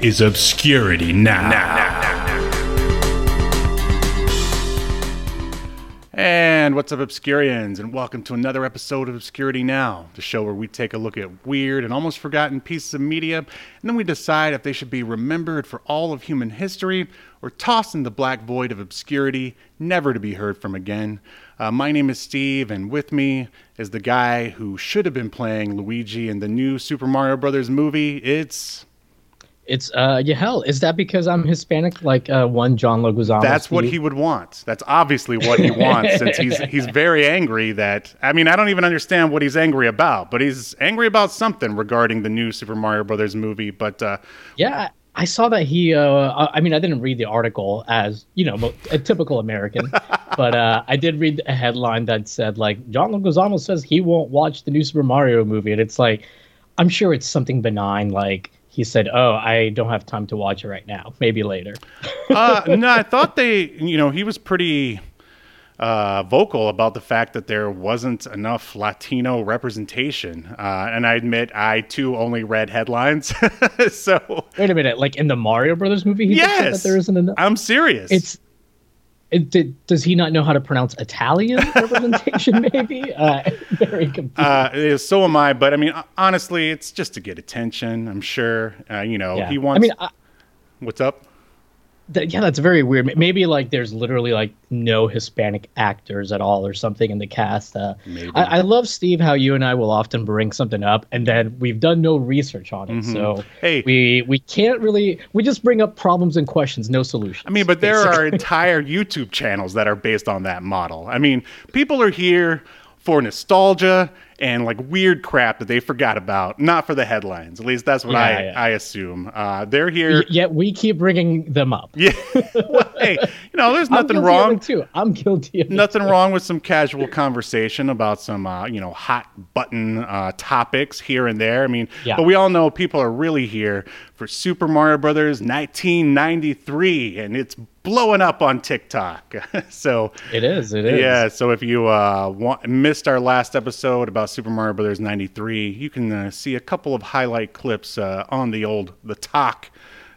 is Obscurity Now. And what's up, Obscurians, and welcome to another episode of Obscurity Now, the show where we take a look at weird and almost forgotten pieces of media, and then we decide if they should be remembered for all of human history or tossed in the black void of obscurity, never to be heard from again. Uh, my name is Steve, and with me is the guy who should have been playing Luigi in the new Super Mario Brothers movie. It's It's uh Yahel is that because I'm Hispanic like uh one John Leguizamo? That's what he would want. That's obviously what he wants, since he's he's very angry. That I mean, I don't even understand what he's angry about, but he's angry about something regarding the new Super Mario Brothers movie. But uh, Yeah, I saw that he uh I I mean I didn't read the article as, you know, a typical American, but uh I did read a headline that said like John Leguizamo says he won't watch the new Super Mario movie and it's like I'm sure it's something benign like he said, "Oh, I don't have time to watch it right now. Maybe later." uh, no, I thought they, you know, he was pretty uh, vocal about the fact that there wasn't enough Latino representation. Uh, and I admit, I too only read headlines. so Wait a minute, like in the Mario Brothers movie, he yes, that there isn't enough. I'm serious. It's it, did, does he not know how to pronounce Italian representation? maybe uh, very confused. Uh, so am I, but I mean, honestly, it's just to get attention. I'm sure. Uh, you know, yeah. he wants. I mean, I, what's up? Th- yeah, that's very weird. Maybe like there's literally like no Hispanic actors at all or something in the cast. Uh. I, I love Steve how you and I will often bring something up and then we've done no research on it, so Mm-hmm. Hey. we we can't really we just bring up problems and questions, no solutions. I mean, but there are entire YouTube channels that are based on that model. I mean, people are here for nostalgia and like weird crap that they forgot about, not for the headlines. At least that's what Yeah, I, yeah. I assume. Uh, they're here. Yet we keep bringing them up. Yeah. well, hey, you know, there's nothing wrong. Too. I'm guilty of it Nothing wrong with some casual conversation about some, uh, you know, hot button uh, topics here and there. I mean, Yeah. but we all know people are really here for Super Mario Brothers 1993, and it's blowing up on TikTok. so It is. It is. yeah, so if you uh, want, missed our last episode about Super Mario Brothers 93, you can uh, see a couple of highlight clips uh, on the old the talk,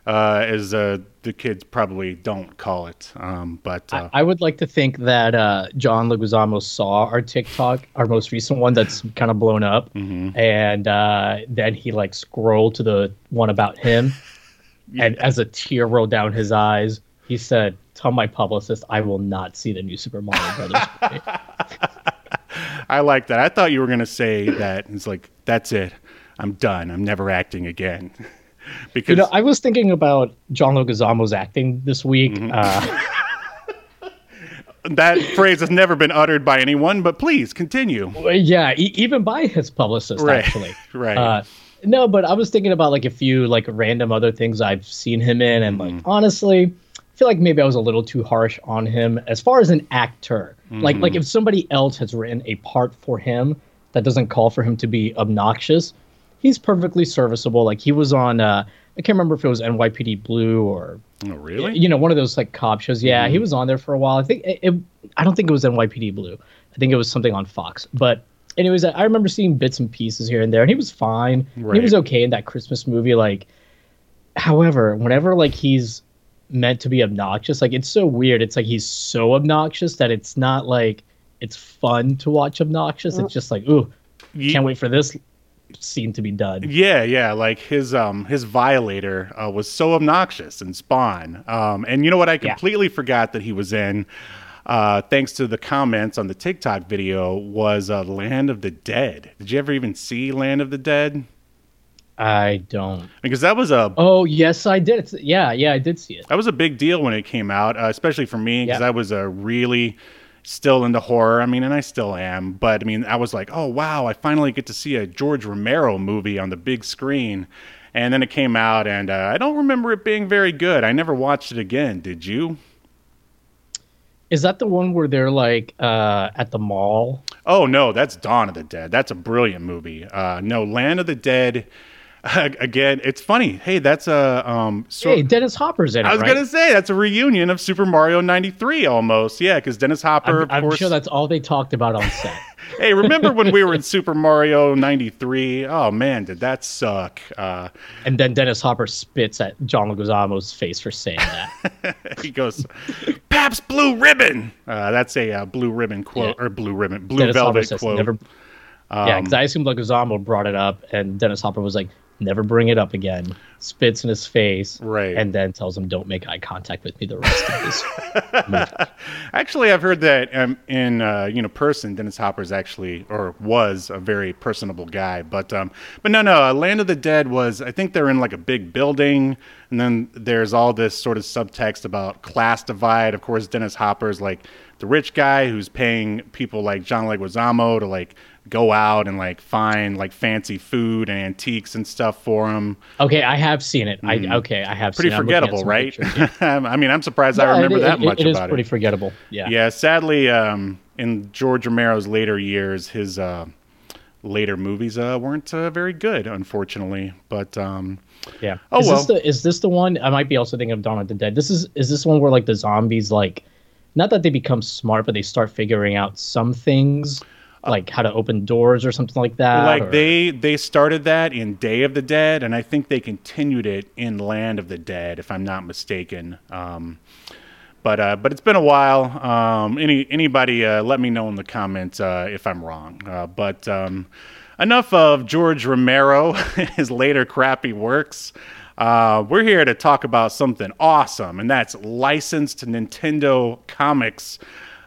uh, as uh, the kids probably don't call it. Um, but uh, I would like to think that uh, John Leguizamo saw our TikTok, our most recent one that's kind of blown up, Mm-hmm. and uh, then he like scrolled to the one about him, and as a tear rolled down his eyes, he said, "Tell my publicist I will not see the new Super Mario Brothers." movie." I like that. I thought you were going to say that it's like, that's it. I'm done. I'm never acting again. because you know, I was thinking about John Leguizamo's acting this week. Mm-hmm. Uh, that phrase has never been uttered by anyone, but please continue. yeah, e- even by his publicist, Right, actually. right. Uh, no, but I was thinking about like a few like random other things I've seen him in, and Mm-hmm. like honestly, I feel like maybe I was a little too harsh on him as far as an actor. Like Mm-hmm. like if somebody else has written a part for him that doesn't call for him to be obnoxious, he's perfectly serviceable. Like he was on, uh, I can't remember if it was NYPD Blue or Oh, really? you know one of those like cop shows. Yeah, he was on there for a while. I think it, it, I don't think it was NYPD Blue. I think it was something on Fox. But anyways, I I remember seeing bits and pieces here and there, and he was fine. And He was okay in that Christmas movie. Like, however, whenever like he's meant to be obnoxious, like it's so weird. It's like he's so obnoxious that it's not like it's fun to watch obnoxious. It's just like, ooh, can't wait for this scene to be done. Yeah, yeah, like his um his violator uh, was so obnoxious in Spawn. Um, and you know what? I Yeah. completely forgot that he was in. Uh, thanks to the comments on the TikTok video, was uh, Land of the Dead. Did you ever even see Land of the Dead? I don't. Because that was a Oh yes, I did. It's, yeah, yeah, I did see it. that was a big deal when it came out, uh, especially for me because Yeah. I was a really still into horror. I mean, and I still am, but I mean, I was like, oh wow, I finally get to see a George Romero movie on the big screen. and then it came out, and uh, I don't remember it being very good. I never watched it again. Did you? Is that the one where they're like uh, at the mall? Oh no, that's Dawn of the Dead. That's a brilliant movie. Uh, no, Land of the Dead. Again, it's funny. Hey, that's a um. So, hey, Dennis Hopper's in it. I was right? gonna say that's a reunion of Super Mario '93 almost. Yeah, because Dennis Hopper. I'm, I'm sure that's all they talked about on set. hey, remember when we were in Super Mario '93? Oh man, did that suck? Uh, and then Dennis Hopper spits at John Leguizamo's face for saying that. he goes, "Pabst Blue Ribbon." Uh, that's a uh, Blue Ribbon quote yeah. or Blue Ribbon, Blue Dennis Velvet says, quote. Never, um, yeah, because I assumed Leguizamo brought it up, and Dennis Hopper was like, never bring it up again, spits in his face, right, and then tells him, "Don't make eye contact with me the rest of this movie." Actually, I've heard that um, in uh, you know person, Dennis Hopper's actually or was a very personable guy, but um, but no, no, uh, Land of the Dead was. I think they're in like a big building, and then there's all this sort of subtext about class divide. Of course, Dennis Hopper's like the rich guy who's paying people like John Leguizamo to like go out and like find like fancy food and antiques and stuff for him. Okay, I have seen it. I mm. okay, I have. Pretty forgettable, right? I mean, I'm surprised I remember it, that it, much it about it. It is pretty forgettable. Yeah. Yeah. Sadly, um, in George Romero's later years, his uh, later movies uh, weren't uh, very good, unfortunately. But um, yeah. Oh is well. This the, is this the one? I might be also thinking of Dawn of the Dead. This is is this one where like the zombies like, not that they become smart, but they start figuring out some things like how to open doors or something like that like or? they they started that in day of the dead and i think they continued it in land of the dead if i'm not mistaken. Um, but uh, but it's been a while. Um, any anybody uh, let me know in the comments uh, if i'm wrong. Uh, but um, enough of george romero his later crappy works. Uh, we're here to talk about something awesome and that's licensed nintendo comics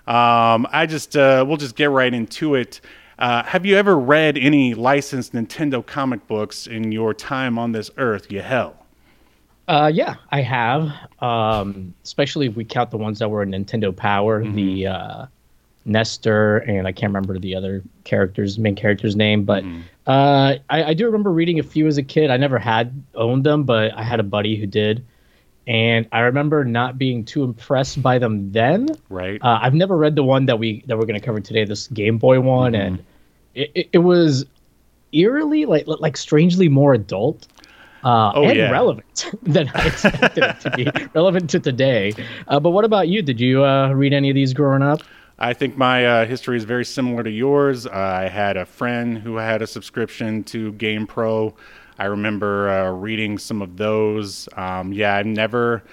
um, I just uh, we'll just get right into it. Uh, have you ever read any licensed Nintendo comic books in your time on this earth? Yahel. Uh, yeah, I have. Um, especially if we count the ones that were in Nintendo Power, mm-hmm. the uh, Nester, and I can't remember the other characters, main character's name, but mm-hmm. uh, I, I, do remember reading a few as a kid. I never had owned them, but I had a buddy who did and I remember not being too impressed by them then. Right. Uh, I've never read the one that we that we're going to cover today, this Game Boy one, mm-hmm. and it, it, it, was eerily like like strangely more adult. Uh, oh, and yeah. relevant than I expected it to be relevant to today. Uh, but what about you? Did you uh, read any of these growing up? I think my uh, history is very similar to yours. I had a friend who had a subscription to Game Pro. I remember uh, reading some of those. Um, yeah, I never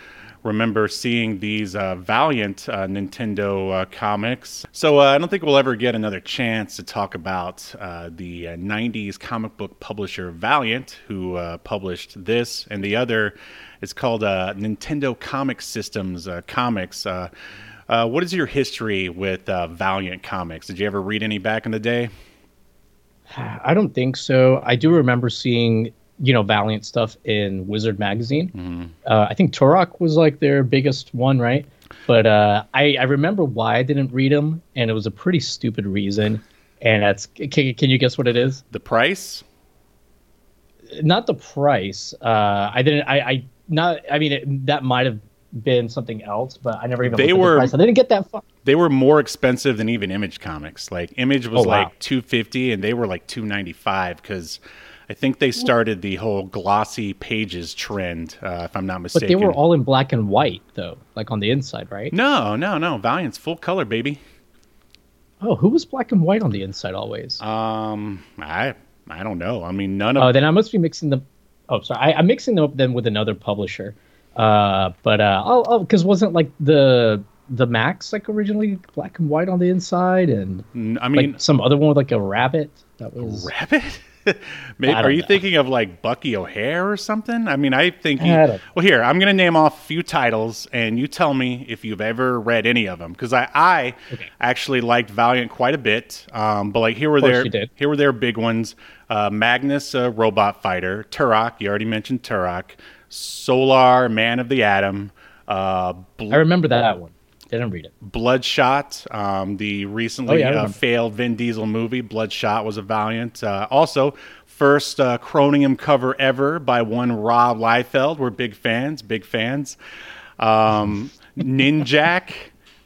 remember seeing these uh, Valiant uh, Nintendo uh, comics. So uh, I don't think we'll ever get another chance to talk about uh, the 90s comic book publisher Valiant, who published this and the other. It's called Nintendo Comic Systems Comics. what is your history with Valiant Comics? Did you ever read any back in the day? I don't think so. I do remember seeing, you know, Valiant stuff in Wizard magazine. Mm-hmm. Uh, I think Turok was like their biggest one, right? But uh, I, I remember why I didn't read them, and it was a pretty stupid reason. And that's can, can you guess what it is? The price? Not the price. Uh, I didn't. I, I not. I mean, it, that might have been something else, but I never even. They were. The I didn't get that far. They were more expensive than even Image Comics. Like Image was oh, wow. like two fifty, and they were like two ninety five because. I think they started the whole glossy pages trend, uh, if I'm not mistaken. But they were all in black and white, though, like on the inside, right? No, no, no. Valiant's full color, baby. Oh, who was black and white on the inside always? Um, I I don't know. I mean, none of. Oh, then I must be mixing them. Oh, sorry, I, am mixing them up then with another publisher. Uh, but uh, oh, because wasn't like the the Max like originally black and white on the inside, and I mean like, some other one with like a rabbit that was a rabbit. Maybe, are you know. thinking of like Bucky O'Hare or something? I mean, I think. He, I well, here I'm going to name off a few titles, and you tell me if you've ever read any of them, because I, I okay. actually liked Valiant quite a bit. Um, but like here were their here were their big ones: uh, Magnus, uh, Robot Fighter, Turok. You already mentioned Turok. Solar, Man of the Atom. Uh, Bl- I remember that one. Didn't read it. Bloodshot, um, the recently oh, yeah, uh, failed Vin Diesel movie. Bloodshot was a Valiant. Uh, also, first uh, Chromium cover ever by one Rob Liefeld. We're big fans, big fans. Um, Ninjak,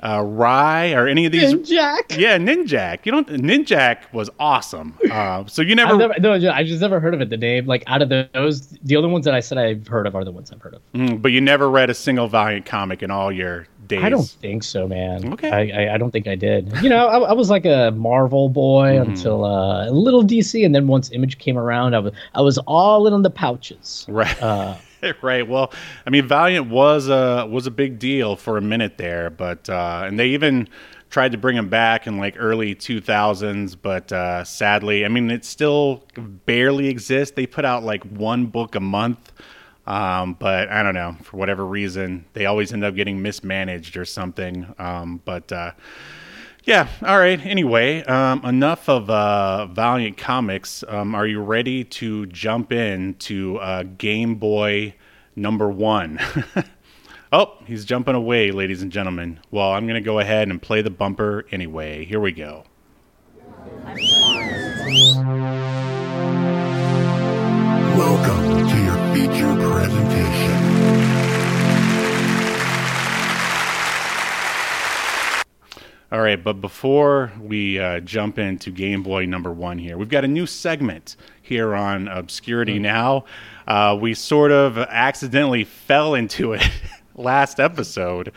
uh, Rai, or any of these. Jack. Yeah, Ninjak. You don't. Ninjak was awesome. Uh, so you never. I've never, no, I just never heard of it. The name, like out of those, the only ones that I said I've heard of are the ones I've heard of. Mm, but you never read a single Valiant comic in all your days. I don't think so, man. Okay. I, I, I don't think I did. You know, I, I was like a Marvel boy Mm-hmm. until uh, a little DC, and then once Image came around, I was I was all in on the pouches. Right. Uh, right. Well, I mean, Valiant was a was a big deal for a minute there, but uh, and they even tried to bring him back in like early 2000s, but uh, sadly, I mean, it still barely exists. They put out like one book a month. Um, but I don't know for whatever reason they always end up getting mismanaged or something. Um, but uh, yeah, all right. Anyway, um, enough of uh, Valiant Comics. Um, are you ready to jump in to uh, Game Boy number one? oh, he's jumping away, ladies and gentlemen. Well, I'm to go ahead and play the bumper anyway. Here we go. All right, but before we uh, jump into Game Boy number one here, we've got a new segment here on Obscurity Now. Uh, we sort of accidentally fell into it last episode.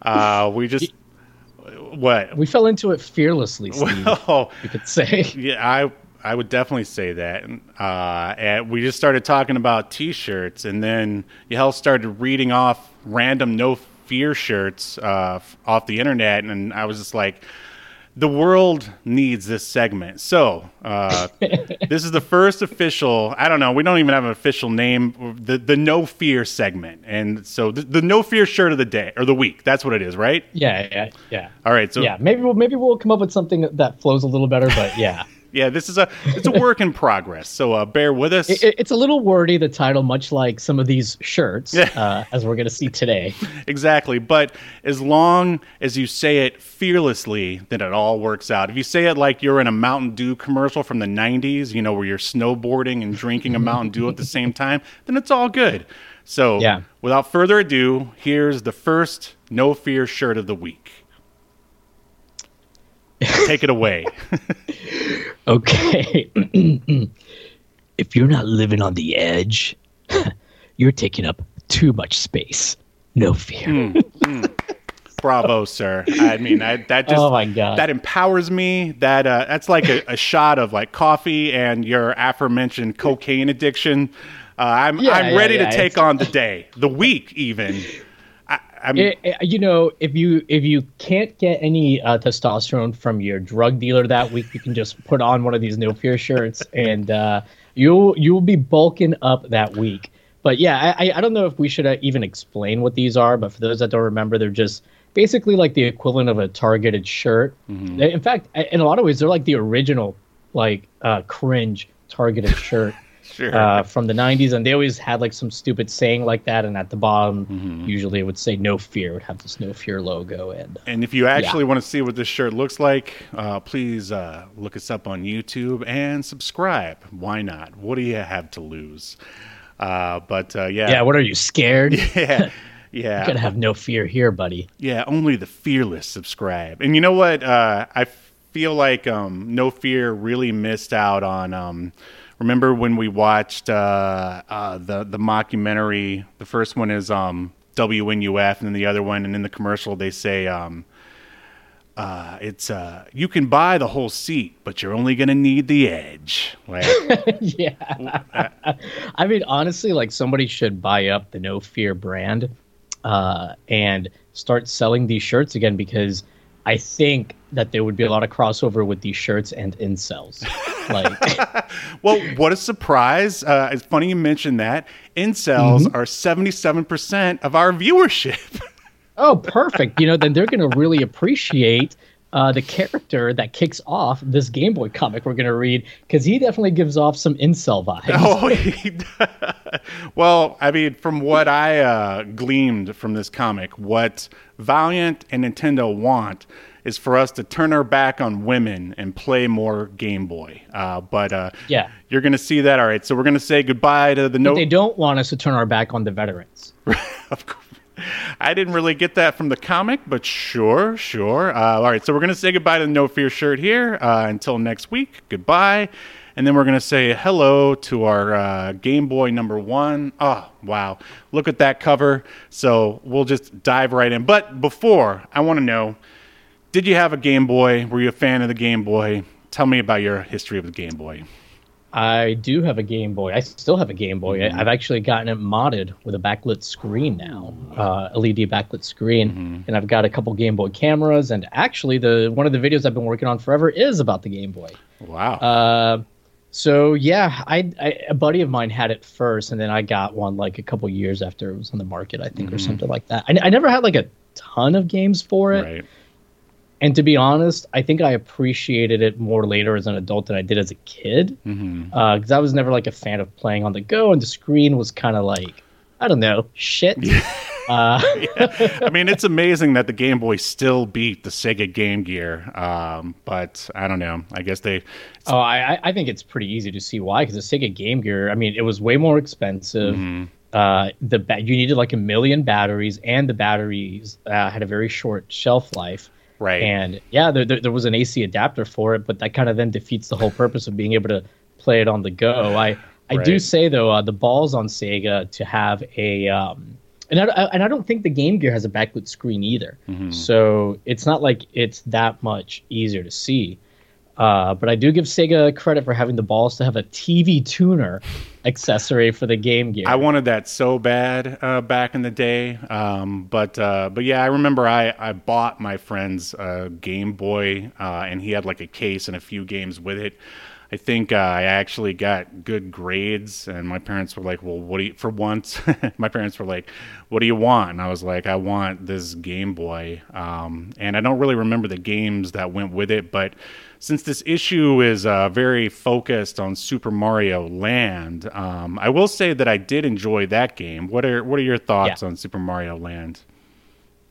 Uh, we just. What? we fell into it fearlessly, Steve. Well, you could say. yeah, I I would definitely say that. Uh, and we just started talking about T-shirts, and then Yahel started reading off random no fear shirts uh, off the internet, and I was just like, the world needs this segment. So uh, this is the first official. I don't know. We don't even have an official name. The the no fear segment, and so the, the no fear shirt of the day or the week. That's what it is, right? Yeah, yeah, yeah. All right. So yeah, maybe we'll maybe we'll come up with something that flows a little better, but yeah. yeah, this is a it's a work in progress. So uh, bear with us. It, it's a little wordy, the title, much like some of these shirts, uh, as we're going to see today. Exactly. But as long as you say it fearlessly, then it all works out. If you say it like you're in a Mountain Dew commercial from the 90s, you know, where you're snowboarding and drinking a Mountain Dew at the same time, then it's all good. So, Yeah. without further ado, here's the first No Fear shirt of the week. Take it away. Okay. if you're not living on the edge, you're taking up too much space. No fear. Bravo, sir. I mean, I, that just Oh my God. that empowers me. That uh, that's like a, a shot of like coffee and your aforementioned cocaine addiction. Uh, I'm Yeah, I'm yeah, ready yeah, to take on the day, the week, even. I, I'm It- it- you know, if you if you can't get any uh, testosterone from your drug dealer that week, you can just put on one of these no fear shirts, and uh, you'll you'll be bulking up that week. But yeah, I I- don't know if we should uh, even explain what these are. But for those that don't remember, they're just basically like the equivalent of a targeted shirt. They- In fact, in a lot of ways, they're like the original like uh, cringe targeted shirt. Sure. uh, from the 90s and they always had like some stupid saying like that and at the bottom Mm-hmm. usually it would say no fear it would have this no fear logo and and if you actually want to see what this shirt looks like, uh, please uh, look us up on YouTube and subscribe. Why not? What do you have to lose? Uh, but uh, yeah, yeah what are you scared you yeah, yeah. gotta have no fear here buddy Yeah, only the fearless subscribe. And you know what? Uh, I feel like um, No Fear really missed out on. Um, remember when we watched uh, uh, the the mockumentary? The first one is um, WNUF, and then the other one, and in the commercial they say. Um, uh, it's uh, you can buy the whole seat, but you're only gonna need the edge. Like, yeah i mean honestly like somebody should buy up the no fear brand uh, and start selling these shirts again because i think that there would be a lot of crossover with these shirts and incels like well, what a surprise! Uh, it's funny you mentioned that. Incels are 77% of our viewership. Oh, perfect. You know, then they're going to really appreciate uh, the character that kicks off this Game Boy comic we're going to read because he definitely gives off some incel vibes. Oh, he does. well, I mean, from what I uh, gleamed from this comic, what Valiant and Nintendo want is for us to turn our back on women and play more Game Boy. Uh, but uh, Yeah. you're going to see that. All right, so we're going to say goodbye to the no. They don't want us to turn our back on the veterans. Of course. I didn't really get that from the comic, but sure, sure. Uh, all right, so we're going to say goodbye to the No Fear shirt here. Uh, until next week, goodbye. And then we're going to say hello to our uh, Game Boy number one. Oh, wow. Look at that cover. So we'll just dive right in. But before, I want to know did you have a Game Boy? Were you a fan of the Game Boy? Tell me about your history of the Game Boy. I do have a Game Boy. I still have a Game Boy. Mm-hmm. I've actually gotten it modded with a backlit screen now, uh, LED backlit screen, Mm-hmm. and I've got a couple Game Boy cameras. And actually, the one of the videos I've been working on forever is about the Game Boy. Wow. Uh, so yeah, I, I a buddy of mine had it first, and then I got one like a couple years after it was on the market, I think, or something like that. I, I never had like a ton of games for it, right. And to be honest, I think I appreciated it more later as an adult than I did as a kid. Because I was never like a fan of playing on the go, and the screen was kind of like, I don't know, shit. Uh, I mean, it's amazing that the Game Boy still beat the Sega Game Gear. Um, but I don't know. I guess they. oh, I, I- I think it's pretty easy to see why. Because the Sega Game Gear, I mean, it was way more expensive. Mm-hmm. Uh, the ba- you needed like a million batteries, and the batteries uh, had a very short shelf life. Right. And yeah, there, there, there was an AC adapter for it, but that kind of then defeats the whole purpose of being able to play it on the go. I I do say though, uh, the balls on Sega to have a um, and I, I- and I don't think the Game Gear has a backlit screen either. Mm-hmm. So it's not like it's that much easier to see. Uh, but I do give Sega credit for having the balls to have a TV tuner accessory for the Game Gear. I wanted that so bad uh, back in the day, um, but uh, but yeah, I remember I, I bought my friend's uh, Game Boy, uh, and he had like a case and a few games with it. I think uh, I actually got good grades, and my parents were like, "Well, what do you?" For once, my parents were like, "What do you want?" And I was like, "I want this Game Boy." Um, and I don't really remember the games that went with it, but since this issue is uh, very focused on Super Mario Land, um, I will say that I did enjoy that game. What are what are your thoughts Yeah. on Super Mario Land?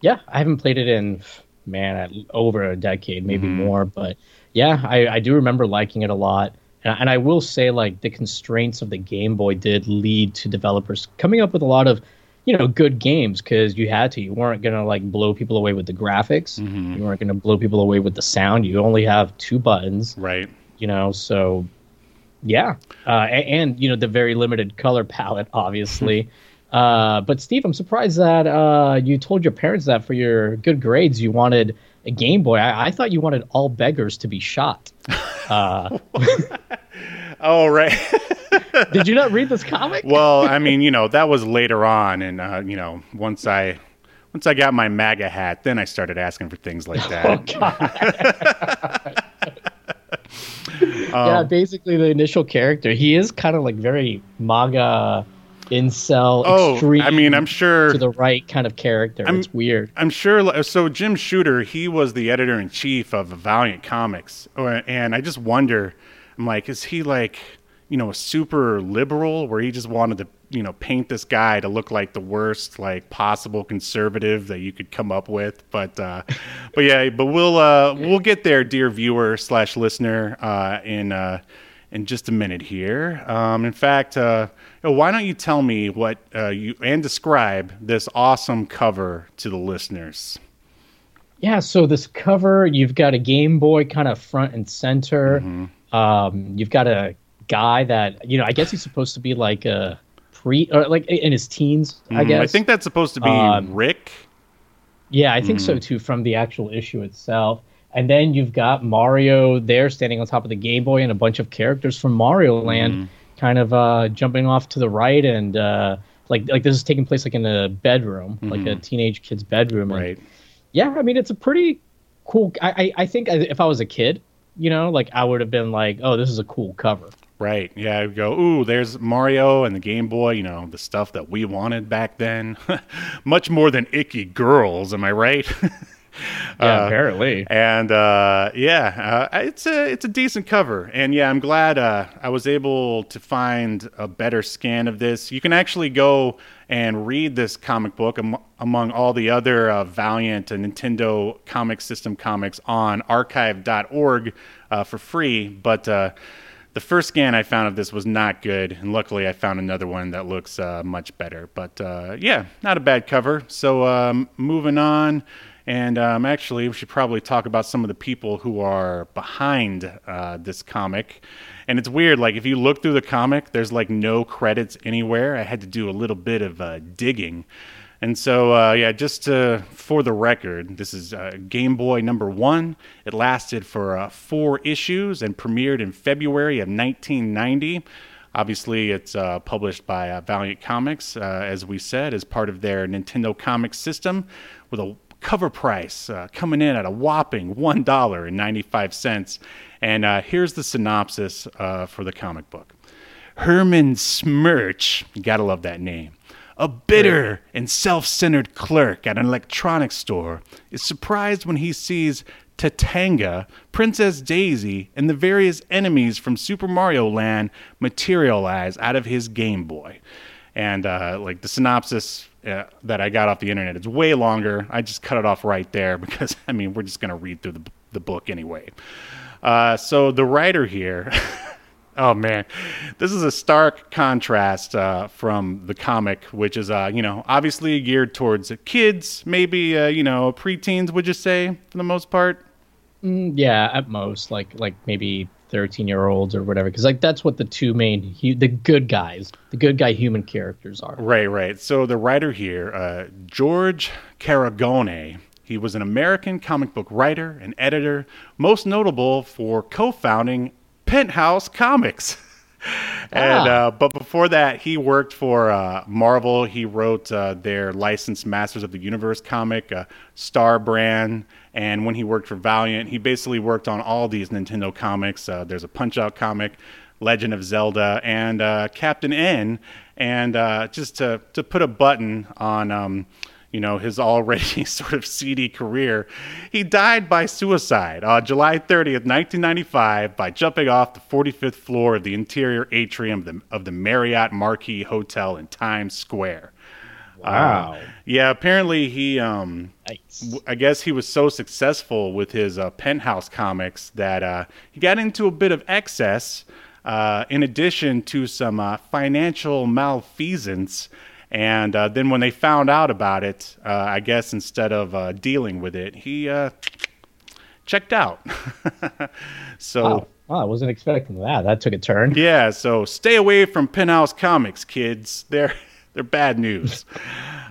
Yeah, I haven't played it in man over a decade, maybe Mm-hmm. more. But yeah, I, I do remember liking it a lot. And, and I will say, like the constraints of the Game Boy did lead to developers coming up with a lot of, you know, good games because you had to. You weren't gonna like blow people away with the graphics. Mm-hmm. You weren't gonna blow people away with the sound. You only have two buttons, Right. you know. So yeah, uh, a- and, you know the very limited color palette, obviously. uh, but Steve, I'm surprised that uh, you told your parents that for your good grades you wanted Game Boy. I, I thought you wanted all beggars to be shot. Oh, right. Did you not read this comic? well, I mean, you know, that was later on, and uh, you know, once I once I got my MAGA hat, then I started asking for things like that. yeah, basically the initial character. He is kind of like very MAGA, incel, oh, extreme. I mean, I'm sure to the right kind of character. I'm- it's weird. I'm sure. So Jim Shooter, he was the editor in chief of Valiant Comics, and I just wonder, I'm like, is he like, you know, a super liberal where he just wanted to, you know, paint this guy to look like the worst, like possible conservative that you could come up with? But, uh, but yeah, but we'll uh, we'll get there, dear viewer slash listener, uh, in. Uh, in just a minute here. Um, in fact, uh, know, why don't you tell me what uh, you and describe this awesome cover to the listeners? Yeah, so this cover, you've got a Game Boy kind of front and center. Mm-hmm. Um, you've got a guy that you know, I guess he's supposed to be like a pre or like in his teens, I Mm, guess. I think that's supposed to be Um, Rick. Yeah, I think so Mm-hmm. too from the actual issue itself. And then you've got Mario there standing on top of the Game Boy and a bunch of characters from Mario Land Mm-hmm. Kind of uh, jumping off to the right and uh, like like this is taking place like in a bedroom, like a teenage kid's bedroom. And Mm-hmm. Right. yeah, I mean it's a pretty cool. I I, I think if I was a kid, you know, like I would have been like, oh, this is a cool cover. Right. Yeah. Go. Ooh, there's Mario and the Game Boy. You know, the stuff that we wanted back then. Much more than icky girls. Am I right? Yeah, apparently. And uh, yeah, uh, it's a it's a decent cover, and yeah, I'm glad uh, I was able to find a better scan of this. You can actually go and read this comic book am- among all the other uh, Valiant and Nintendo Comic System comics on archive.org uh, for free, but. Uh, the first scan I found of this was not good, and luckily I found another one that looks uh, much better. But uh, yeah, not a bad cover. So um, moving on, and um, actually we should probably talk about some of the people who are behind uh, this comic. And it's weird, like if you look through the comic, there's like no credits anywhere. I had to do a little bit of uh, digging. And so, uh, yeah, just to, for the record, this is uh, Game Boy number one. It lasted for uh, four issues and premiered in February of 1990. Obviously, it's uh, published by uh, Valiant Comics, uh, as we said, as part of their Nintendo Comics system, with a cover price uh, coming in at a whopping $1.95. And uh, here's the synopsis uh, for the comic book Herman Smirch, you gotta love that name a bitter and self centered clerk at an electronics store is surprised when he sees Tatanga, Princess Daisy, and the various enemies from Super Mario Land materialize out of his Game Boy. And uh, like the synopsis uh, that I got off the internet, it's way longer. I just cut it off right there because I mean we're just gonna read through the, the book anyway. Uh, so the writer here. Oh man, this is a stark contrast uh, from the comic, which is, uh, you know, obviously geared towards kids, maybe, uh, you know, preteens. Would you say for the most part? Mm, yeah, at most, like like maybe thirteen year olds or whatever, because like that's what the two main the good guys, the good guy human characters are. Right, right. So the writer here, uh, George Caragonne. He was an American comic book writer and editor, most notable for co-founding Penthouse Comics. and ah. uh, but before that, he worked for uh, Marvel. He wrote uh, their licensed Masters of the Universe comic, uh, Star Brand. And when he worked for Valiant, he basically worked on all these Nintendo comics. Uh, there's a Punch Out comic, Legend of Zelda, and uh, Captain N. And just to to put a button on. Um, you know, his already sort of seedy career. He died by suicide on July 30th, 1995, by jumping off the 45th floor of the interior atrium of the, of the Marriott Marquis Hotel in Times Square. Wow. Uh, yeah, apparently he, um, nice. I guess he was so successful with his uh, penthouse comics that uh, he got into a bit of excess, uh, in addition to some uh, financial malfeasance and uh, then when they found out about it, uh, I guess instead of uh, dealing with it, he uh, checked out. so. Wow. I wasn't expecting that. That took a turn. Yeah, so stay away from Penthouse Comics, kids. They're they're bad news.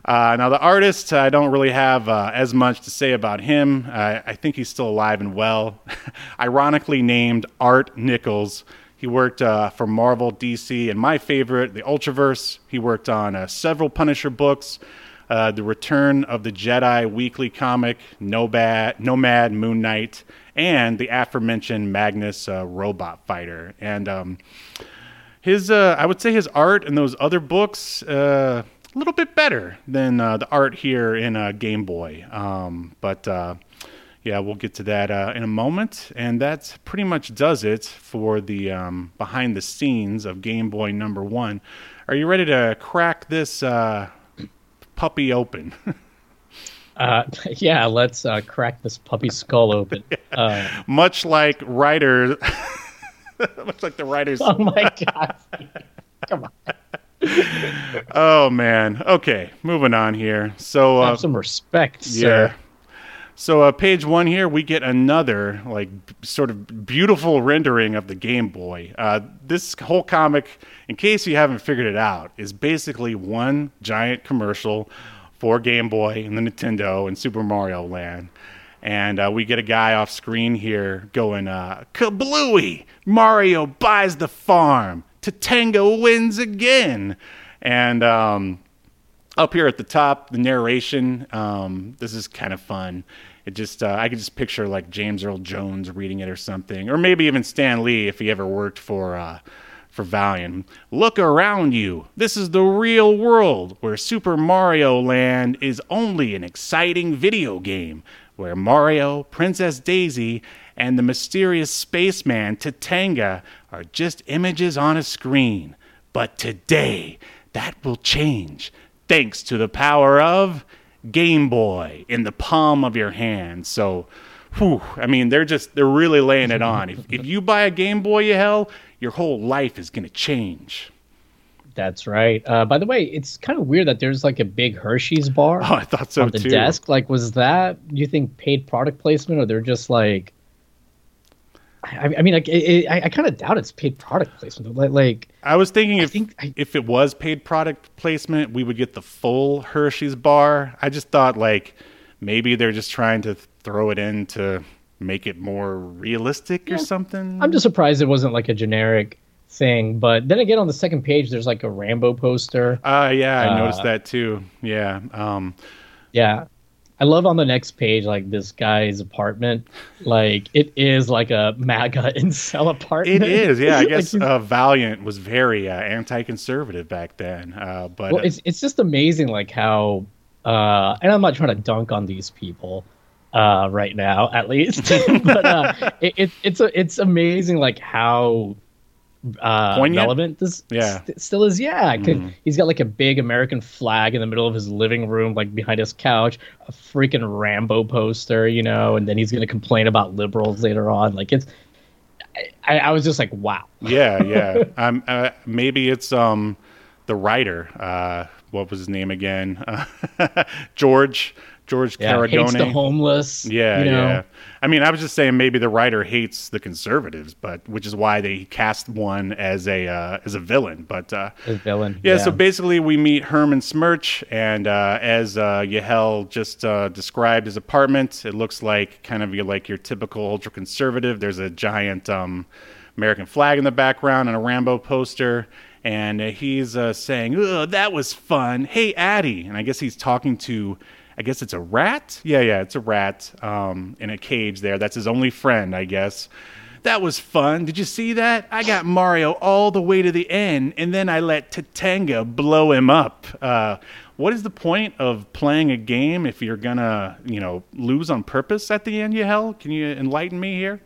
Uh, now the artist, I don't really have uh, as much to say about him. I think he's still alive and well. Ironically named Art Nichols. He worked uh, for Marvel, DC, and my favorite, the Ultraverse. He worked on uh, several Punisher books, uh, The Return of the Jedi weekly comic, Nomad, Nomad Moon Knight, and the aforementioned Magnus uh, Robot Fighter. And um, his, uh, I would say his art in those other books, uh, a little bit better than the art here in Game Boy. Um, but yeah, we'll get to that uh, in a moment. And that pretty much does it for the um, behind the scenes of Game Boy number one. Are you ready to crack this uh, puppy open? uh, yeah, let's uh, crack this puppy skull open. Uh, much like writers, much like the writers. Oh my god! Come on. oh man. Okay, moving on here. So have uh, some respect, sir. Yeah. So, uh, page one here, we get another like sort of beautiful rendering of the Game Boy. Uh, this whole comic, in case you haven't figured it out, is basically one giant commercial for Game Boy and the Nintendo and Super Mario Land. And uh, we get a guy off screen here going, uh, Kablooey! Mario buys the farm! Tatanga wins again! And um, up here at the top, the narration. Um, this is kind of fun. It just uh, I could just picture like James Earl Jones reading it or something, or maybe even Stan Lee if he ever worked for uh, for Valiant. Look around you. This is the real world where Super Mario Land is only an exciting video game. Where Mario, Princess Daisy, and the mysterious spaceman Tatanga are just images on a screen. But today, that will change thanks to the power of Game Boy in the palm of your hand. So, whew, I mean, they're just, they're really laying it on. If, if you buy a Game Boy, Yahel, your whole life is going to change. That's right. Uh, by the way, it's kind of weird that there's like a big Hershey's bar Oh, I thought so on the too. desk. Like, was that you think paid product placement, or they're just like? I, I mean, like, it, I, I kind of doubt it's paid product placement. Like, like I was thinking if think I- if it was paid product placement, we would get the full Hershey's bar. I just thought like maybe they're just trying to throw it in to make it more realistic or something. I'm just surprised it wasn't like a generic thing. But then again, on the second page, there's like a Rambo poster. Uh yeah, I Uh, noticed that too. Yeah. Um Yeah. I love on the next page, like this guy's apartment. Like it is like a MAGA incel apartment. it is. Yeah, I guess uh, Valiant was very uh, anti-conservative back then. Uh but well, uh, it's it's just amazing, like how, uh, and I'm not trying to dunk on these people, uh, right now, at least, but it, it, it's a, it's amazing, like how uh, relevant this Yeah. st- still is. Yeah, 'cause he's got like a big American flag in the middle of his living room, like behind his couch, a freaking Rambo poster, you know, and then he's gonna complain about liberals later on. Like it's, I, I was just like, wow. yeah, yeah. um, uh, maybe it's um, the writer. Uh, what was his name again? George George Yeah, hates the homeless. Yeah, you know? yeah. I mean, I was just saying maybe the writer hates the conservatives, but which is why they cast one as a uh, as a villain. But uh, His villain. yeah, so basically we meet Herman Smirch, and uh, as uh, Yahel just uh, described his apartment, it looks like kind of like your typical ultra conservative. There's a giant um, American flag in the background and a Rambo poster. And uh, he's uh, saying, that was fun. Hey, Addie. And I guess he's talking to, I guess it's a rat? Yeah, yeah, it's a rat um, in a cage there. That's his only friend, I guess. That was fun. Did you see that? I got Mario all the way to the end, and then I let Tatanga blow him up. Uh, what is the point of playing a game if you're gonna, you know, lose on purpose at the end? Yahel? Can you enlighten me here?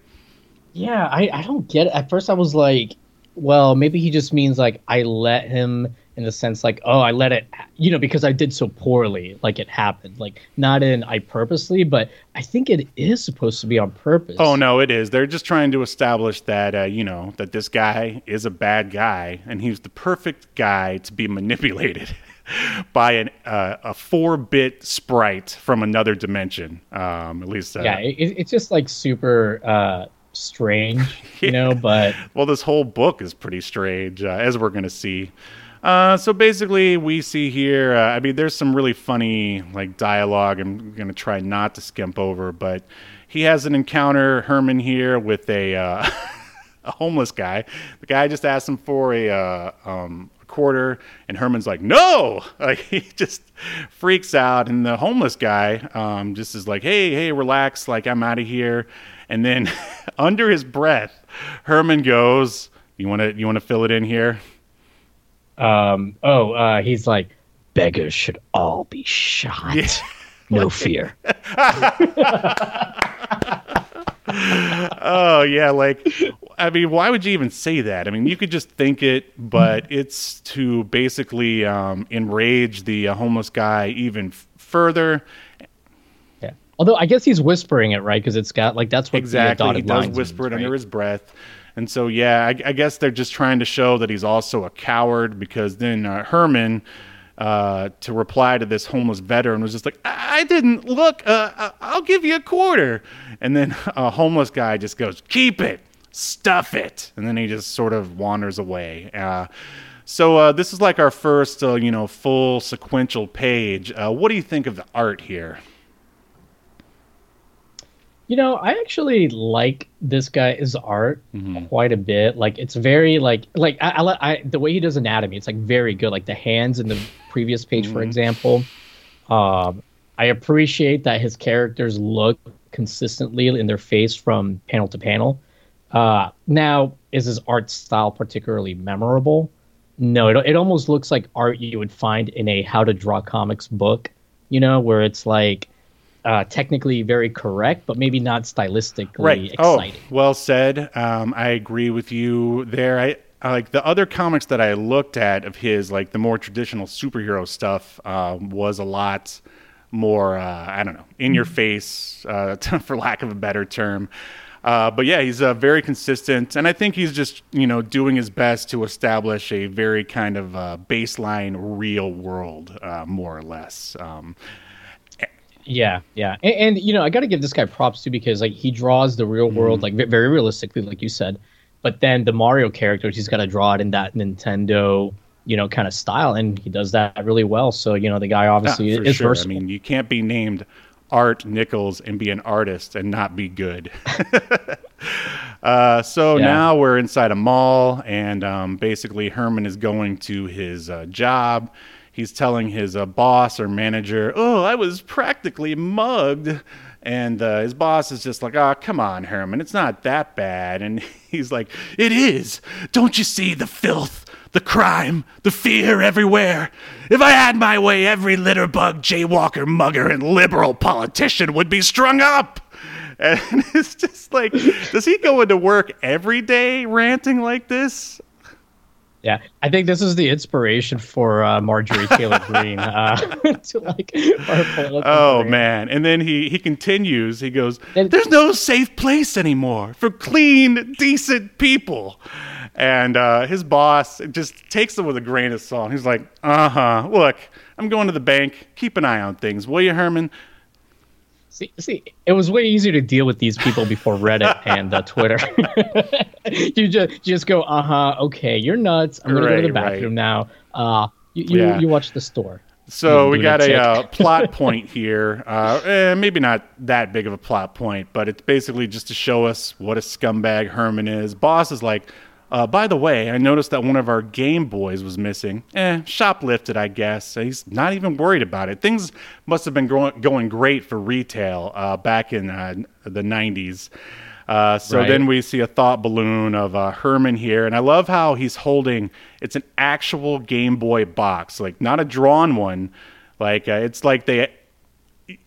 Yeah, I, I don't get it. At first, I was like, well, maybe he just means like I let him in the sense like, oh, I let it, you know, because I did so poorly, like it happened. Like not in I purposely, but I think it is supposed to be on purpose. Oh no, it is. They're just trying to establish that, uh, you know, that this guy is a bad guy, and he's the perfect guy to be manipulated by an uh, a four bit sprite from another dimension. Um, at least, uh, Yeah, it, it's just like super uh, strange, you know, but Well, this whole book is pretty strange, uh, as we're going to see. Uh, so basically, we see here. Uh, I mean, there's some really funny like dialogue. I'm to try not to skimp over, but he has an encounter Herman here with a uh, a homeless guy. The guy just asked him for a uh, um, quarter, and Herman's like, "No!" Like he just freaks out, and the homeless guy um, just is like, "Hey, hey, relax! Like I'm out of here." And then under his breath, Herman goes, "You want to you want to fill it in here?" Um, oh, uh, he's like, beggars should all be shot. No fear. Oh yeah, like I mean, why would you even say that? I mean, you could just think it, but it's to basically um, enrage the uh, homeless guy even f- further. Yeah. Although I guess he's whispering it, right? Because it's got like that's what Exactly, he does whisper means, it under his breath, and so yeah, I, I guess they're just trying to show that he's also a coward because then uh, Herman. Uh, to reply to this homeless veteran was just like, I, I didn't look. Uh, I- I'll give you a quarter, and then a homeless guy just goes, "Keep it, stuff it," and then he just sort of wanders away. Uh, so uh, this is like our first, uh, you know, full sequential page. Uh, what do you think of the art here? You know, I actually like this guy's art Mm-hmm. quite a bit. Like, it's very like like I, I, I the way he does anatomy. It's like very good. Like the hands in the previous page, Mm-hmm. for example. Um, I appreciate that his characters look consistently in their face from panel to panel. Uh, now, is his art style particularly memorable? No, it, it almost looks like art you would find in a how to draw comics book, you know, where it's like uh, technically very correct, but maybe not stylistically right. exciting. Oh, well said. Um, I agree with you there. I, I like the other comics that I looked at of his, like the more traditional superhero stuff, uh, was a lot more. Uh, I don't know, in your face, uh, for lack of a better term. Uh, but yeah, he's uh, very consistent, and I think he's just you know doing his best to establish a very kind of uh, baseline real world, uh, more or less. Um, Yeah, yeah, and, and you know I got to give this guy props too because like he draws the real world Mm-hmm. like very realistically, like you said, but then the Mario characters he's got to draw it in that Nintendo you know kind of style, and he does that really well. So you know the guy obviously Yeah, is sure. versatile. I mean, you can't be named Art Nichols and be an artist and not be good. uh, so Yeah. now we're inside a mall, and um, basically Herman is going to his uh, job. He's telling his uh, boss or manager, "Oh, I was practically mugged." And uh, his boss is just like, "Oh, come on, Herman, it's not that bad." And he's like, "It is. Don't you see the filth, the crime, the fear everywhere? If I had my way, every litterbug, jaywalker, mugger, and liberal politician would be strung up." And it's just like, does he go into work every day ranting like this? Yeah, I think this is the inspiration for uh, Marjorie Taylor Greene uh, to like. Oh career. man! And then he he continues. He goes, "There's no safe place anymore for clean, decent people." And uh, his boss just takes it with a grain of salt. He's like, "Uh huh. Look, I'm going to the bank. Keep an eye on things, will you, Herman?" See, see, it was way easier to deal with these people before Reddit and uh, Twitter. you just just go, uh huh, okay, you're nuts. I'm gonna go to the bathroom right. now. Uh, you you, Yeah. you watch the store. So we got a uh, plot point here. Uh, eh, maybe not that big of a plot point, but it's basically just to show us what a scumbag Herman is. Boss is like, uh, by the way, I noticed that one of our Game Boys was missing. Eh, shoplifted, I guess. He's not even worried about it. Things must have been growing, going great for retail uh, back in uh, the 90s. Uh, so Right. then we see a thought balloon of uh, Herman here, and I love how he's holding. It's an actual Game Boy box, like not a drawn one. Like uh, it's like they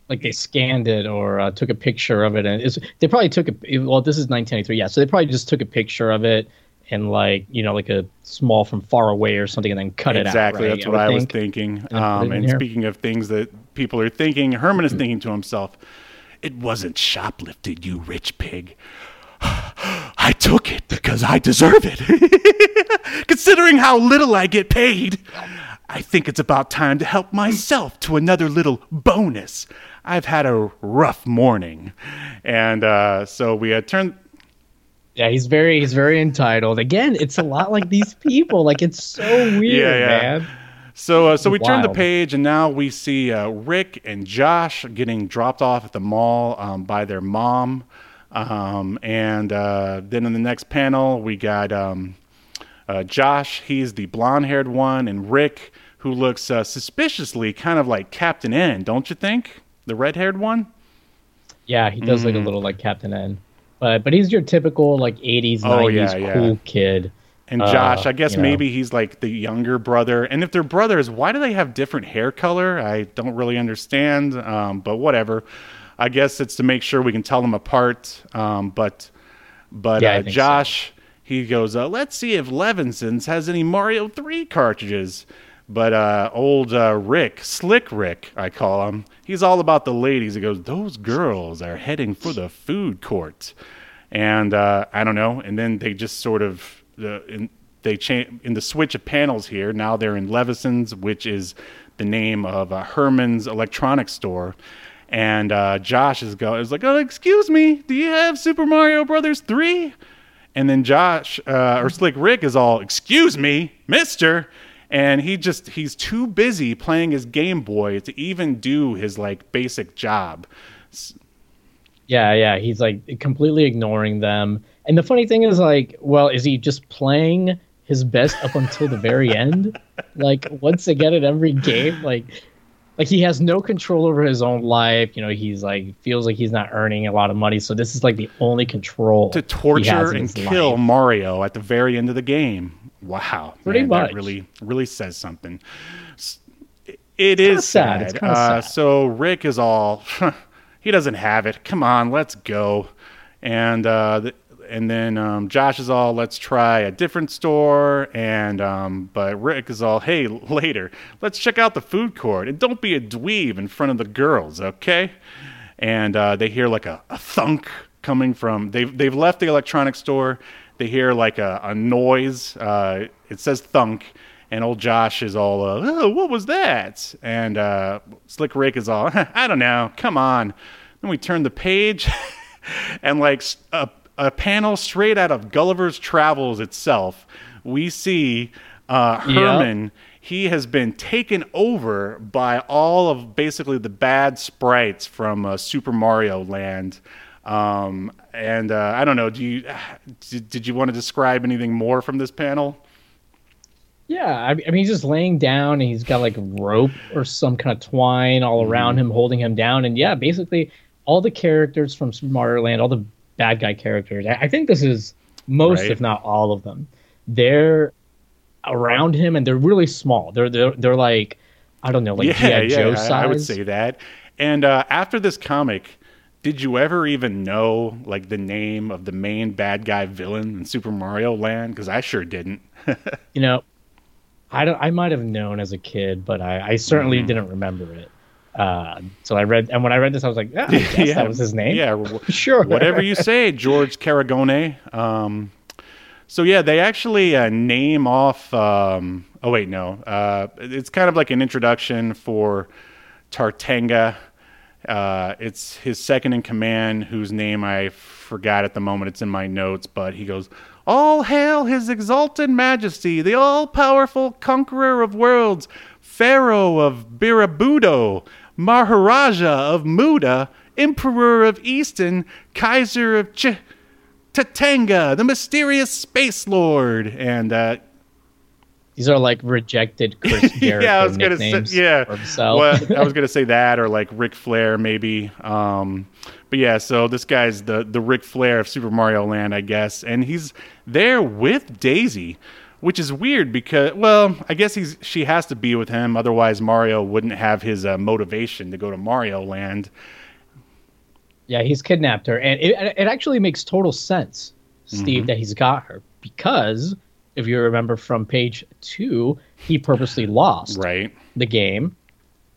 Like they scanned it or uh, took a picture of it, and it's, they probably took a. Well, this is 1993, yeah. So they probably just took a picture of it and like you know like a small from far away or something, and then cut it out. exactly right? that's what I, would was thinking. Um, and here. speaking of things that people are thinking, Herman is thinking to himself, "It wasn't shoplifted, you rich pig." I took it because I deserve it. Considering how little I get paid, I think it's about time to help myself to another little bonus. I've had a rough morning. And uh, so we had turned. Yeah, he's very he's very entitled. Again, it's a lot like these people. Like it's so weird, Yeah, yeah. man. So, uh, so we turn the page, and now we see uh, Rick and Josh getting dropped off at the mall um, by their mom. Um, and uh, then in the next panel, we got um, uh, Josh. He's the blonde-haired one, and Rick, who looks uh, suspiciously kind of like Captain N, don't you think? The red-haired one. Yeah, he does Mm-hmm. look a little like Captain N. But but he's your typical like 80s, Oh, 90s yeah, yeah. cool kid. And Uh, Josh, I guess you know. maybe he's like the younger brother. And if they're brothers, why do they have different hair color? I don't really understand, um, but whatever. I guess it's to make sure we can tell them apart. Um, but but Yeah, uh, think so. Josh, he goes, uh, let's see if Levinson's has any Mario 3 cartridges. But uh, old uh, Rick, Slick Rick, I call him, he's all about the ladies. He goes, those girls are heading for the food court and uh, I don't know. And then they just sort of uh, in, they change in the switch of panels here. Now they're in Levison's, which is the name of uh, Herman's electronics store. And uh, Josh is go is like, oh, excuse me, do you have Super Mario Brothers three? And then Josh or Slick Rick is all, excuse me, Mister. And he just he's too busy playing his Game Boy to even do his like basic job. Yeah, yeah, he's like completely ignoring them. And the funny thing is like, well, is he just playing his best up until the very end? Like once again at every game, like like he has no control over his own life. You know, he's like feels like he's not earning a lot of money. So this is like the only control to torture in and kill life. Mario at the very end of the game. Wow, Pretty man, much. That really, really says something. S- It is sad. Sad. Uh, sad. so Rick is all. he doesn't have it. Come on, let's go. And uh, the, and then um, Josh is all, let's try a different store. And um, but Rick is all, hey, later, let's check out the food court. And don't be a dweeb in front of the girls, okay? And uh, they hear like a, a thunk coming from. They've they've left the electronics store. They hear like a, a noise. Uh, it says thunk. And old Josh is all, uh, oh, what was that? And uh, Slick Rick is all, I don't know, come on. Then we turn the page, and like a, a panel straight out of Gulliver's Travels itself, we see uh, Herman. He has been taken over by all of basically the bad sprites from uh, Super Mario Land. Um, and uh, I don't know. Do you did, did you want to describe anything more from this panel? Yeah, I, I mean, he's just laying down and he's got like rope or some kind of twine all around him, holding him down. And yeah, basically all the characters from Super Mario Land, all the bad guy characters, I, I think this is most, Right. if not all of them, they're around him and they're really small. They're they're they're like I don't know, like G.I. Joe I- size. I would say that. And uh, after this comic, did you ever even know like the name of the main bad guy villain in Super Mario Land? Because I sure didn't. You know, I don't. I might have known as a kid, but I, I certainly Mm-hmm. didn't remember it. Uh, so I read, and when I read this, I was like, yeah, I guess that was his name. Yeah, sure. whatever you say, George Caragonne. Um, so yeah, they actually uh, name off. Um, oh wait, no, uh, it's kind of like an introduction for Tartanga. Uh, it's his second in command, whose name I forgot at the moment. It's in my notes, but he goes, "All hail His Exalted Majesty, the all-powerful conqueror of worlds, Pharaoh of Birabuto, Maharaja of Muda, Emperor of Easton, Kaiser of Ch- Tatanga, the mysterious space lord." And uh, These are like rejected Chris Jericho yeah, I was gonna say yeah. Well, I was gonna say that or like Ric Flair maybe. Um, but yeah, so this guy's the the Ric Flair of Super Mario Land, I guess, and he's there with Daisy, which is weird because well, I guess he's she has to be with him, otherwise Mario wouldn't have his uh, motivation to go to Mario Land. yeah, he's kidnapped her, and it, it actually makes total sense, Steve, Mm-hmm. that he's got her because if you remember from page two, he purposely lost Right. the game,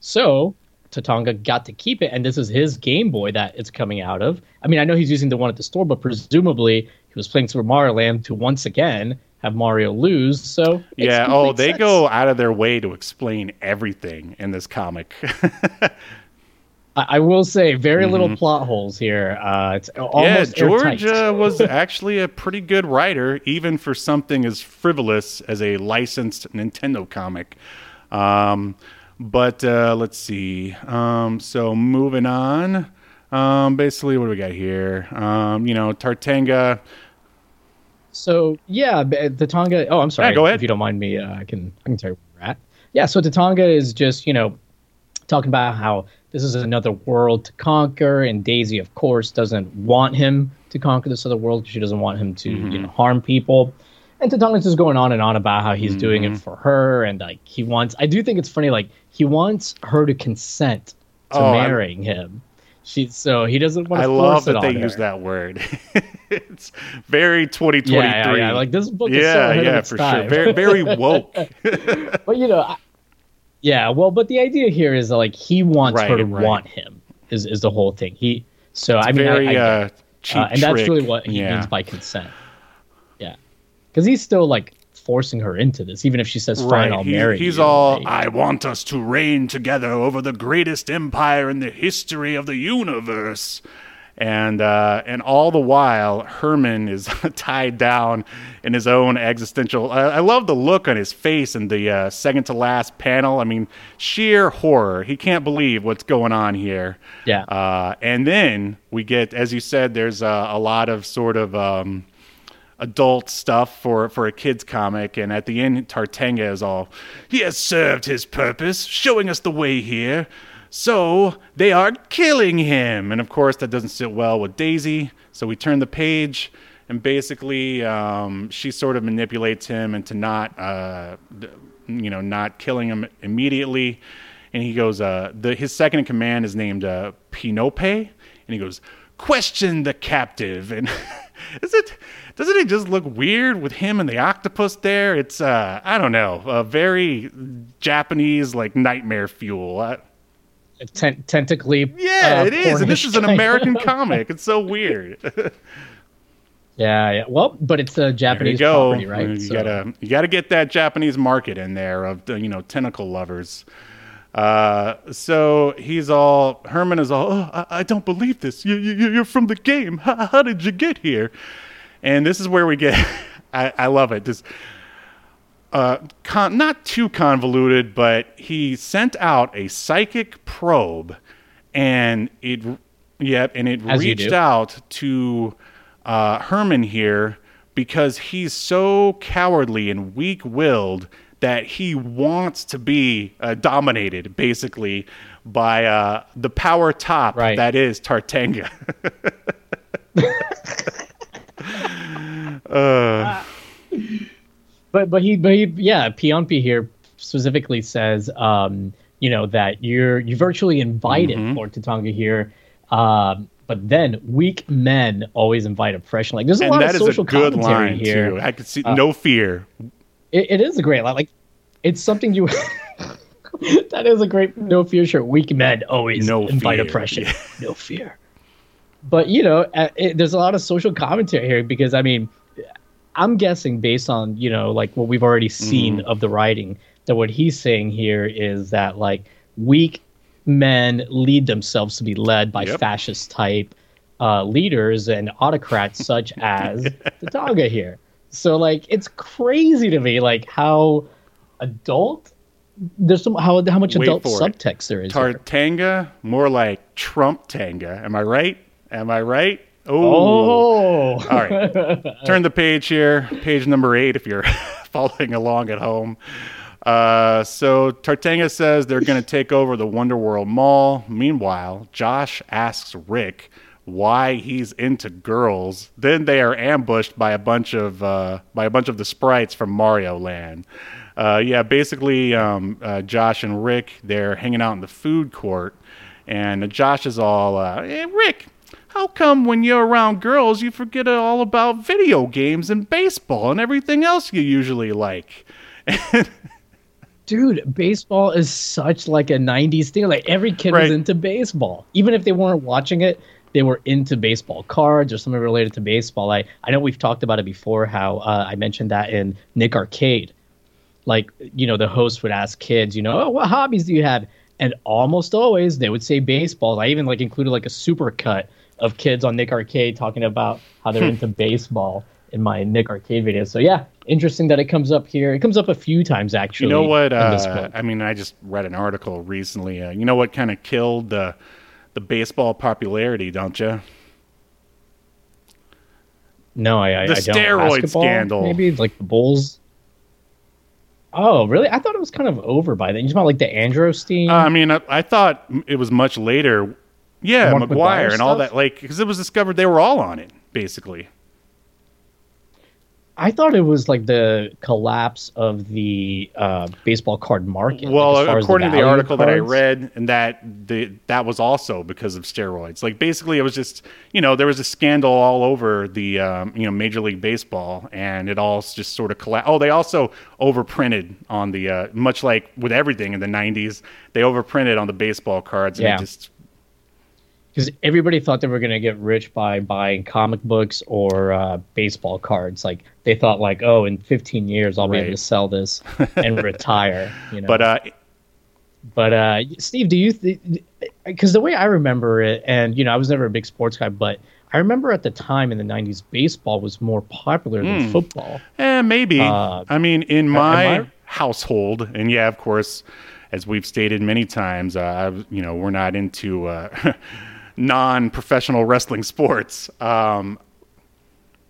so Tatanga got to keep it, and this is his Game Boy that it's coming out of. I mean, I know he's using the one at the store, but presumably he was playing Super Mario Land to once again have Mario lose. So Yeah. Oh, they sense. go out of their way to explain everything in this comic. I, will say, very little plot holes here. Uh, it's Mm-hmm. yeah, almost George uh, was actually a pretty good writer, even for something as frivolous as a licensed Nintendo comic. Um, but uh, let's see. Um, so moving on. Um, basically, what do we got here? Um, you know, Tartanga. So yeah, the Tonga. Oh, I'm sorry. Yeah, go ahead. If you don't mind me, uh, I can I can tell you where we're at. Yeah. So Tatanga is just you know talking about how this is another world to conquer, and Daisy, of course, doesn't want him to conquer this other world. 'cause She doesn't want him to Mm-hmm. you know harm people. And Tatanga's just going on and on about how he's doing Mm-hmm. it for her, and like he wants. I do think it's funny. Like he wants her to consent to Oh, I- marrying him. She so he doesn't want I to love force it that they on use her. that word. it's very 2023. Yeah, yeah, yeah. Like this book is so yeah, ahead of yeah, its for time. sure. Very, very woke. but you know, I, yeah. Well, but the idea here is that like he wants her to right. want him is is the whole thing. He so I mean, very I, get uh, cheap Uh, and that's really what he yeah. means by consent. Yeah, because he's still like forcing her into this, even if she says, "Fine, I'll He- marry he's you." all, I want us to reign together over the greatest empire in the history of the universe. And uh, and all the while, Herman is tied down in his own existential. I, I love the look on his face in the uh, second to last panel. I mean, sheer horror. He can't believe what's going on here. Yeah. Uh, and then we get, as you said, there's uh, a lot of sort of. Um, adult stuff for for a kids comic and at the end Tartanga is all he has served his purpose showing us the way here so they are killing him and of course that doesn't sit well with Daisy so we turn the page and basically um, she sort of manipulates him into not uh, you know not killing him immediately and he goes uh, the his second in command is named uh, Pionpi and he goes, "Question the captive." And is it? Doesn't it just look weird with him and the octopus there? It's uh, I don't know, a very Japanese like nightmare fuel. Ten- tentacly. yeah, uh, it is, and this is an American comic. It's so weird. Yeah, yeah. Well, but it's a There you Japanese go. property, right? You So- gotta you gotta get that Japanese market in there of you know tentacle lovers. Uh, so he's all Herman is all. Oh, I, I don't believe this. You, you you're from the game. How, how did you get here? And this is where we get. I, I love it. Just uh, con- not too convoluted, but he sent out a psychic probe, and it, yep, and it As reached out to uh, Herman here because he's so cowardly and weak-willed that he wants to be uh, dominated, basically, by uh, the power top Right. that is Tartanga. But but he but he, yeah, Pionpi here specifically says um, you know that you're you virtually invited Mm-hmm. Lord Tatanga here. Um, but then weak men always invite oppression. Like there's a and lot that of is a social good commentary line here. Uh, too. I could see no fear. It, it is a great line. Like it's something you. that is a great no fear shirt. Weak men always No invite fear. oppression. No fear. But you know, uh, it, there's a lot of social commentary here because I mean, I'm guessing based on you know like what we've already seen Mm-hmm. of the writing that what he's saying here is that like weak men lead themselves to be led by Yep. fascist type uh, leaders and autocrats such as the Tonga here. So like it's crazy to me like how adult there's some how how much Wait adult for it. subtext there is. here. Tartanga, more like Trump Tanga. Am I right? Am I right? Oh. Oh, All right. Turn the page here, page number eight, if you're following along at home. Uh, so Tartanga says they're going to take over the Wonderworld Mall. Meanwhile, Josh asks Rick why he's into girls. Then they are ambushed by a bunch of uh, by a bunch of the sprites from Mario Land. Uh, yeah, basically, um, uh, Josh and Rick they're hanging out in the food court, and Josh is all, uh, "Hey, Rick, how come when you're around girls you forget all about video games and baseball and everything else you usually like?" dude, baseball is such like a '90s thing. Like every kid Right. was into baseball, even if they weren't watching it. They were into baseball cards or something related to baseball. I I know we've talked about it before. How uh, I mentioned that in Nick Arcade, like you know the host would ask kids, you know, oh, what hobbies do you have? And almost always they would say baseball. I even like included like a super cut of kids on Nick Arcade talking about how they're into baseball in my Nick Arcade video. So yeah, interesting that it comes up here. It comes up a few times actually. You know what? Uh. I mean, I just read an article recently. Uh, you know what kind of killed the the baseball popularity, don't you? No, I, I, The I don't. steroid Basketball, scandal. Maybe like the Bulls. Oh, really? I thought it was kind of over by then. You about like the Androstein? Uh, I mean, I, I thought it was much later. Yeah, Mark McGwire and all stuff? that, like, because it was discovered they were all on it, basically. I thought it was like the collapse of the uh, baseball card market. Well, like, as far as according to the value of article that I read, and that the that was also because of steroids. Like basically, it was just you know there was a scandal all over the um, you know Major League Baseball, and it all just sort of collapsed. Oh, they also overprinted on the uh, much like with everything in the '90s, they overprinted on the baseball cards, and Yeah. it just because everybody thought they were going to get rich by buying comic books or uh, baseball cards. Like they thought, like, oh, in 15 years I'll be able to sell this and retire. You know, but uh, But uh, Steve, do you because the way I remember it, and you know, I was never a big sports guy, but I remember at the time in the '90s, baseball was more popular than Hmm. football. Eh, maybe. Uh, I mean, in my I- household, and yeah, of course, as we've stated many times, uh, you know, we're not into uh, non-professional wrestling sports. Um,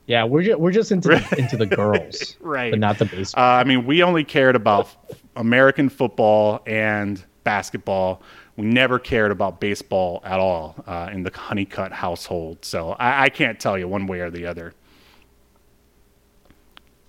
Yeah, we're just we're just into the, into the girls, Right. But not the uh, baseball. I mean, we only cared about American football and basketball. We never cared about baseball at all uh, in the Honeycutt household. So I, I can't tell you one way or the other.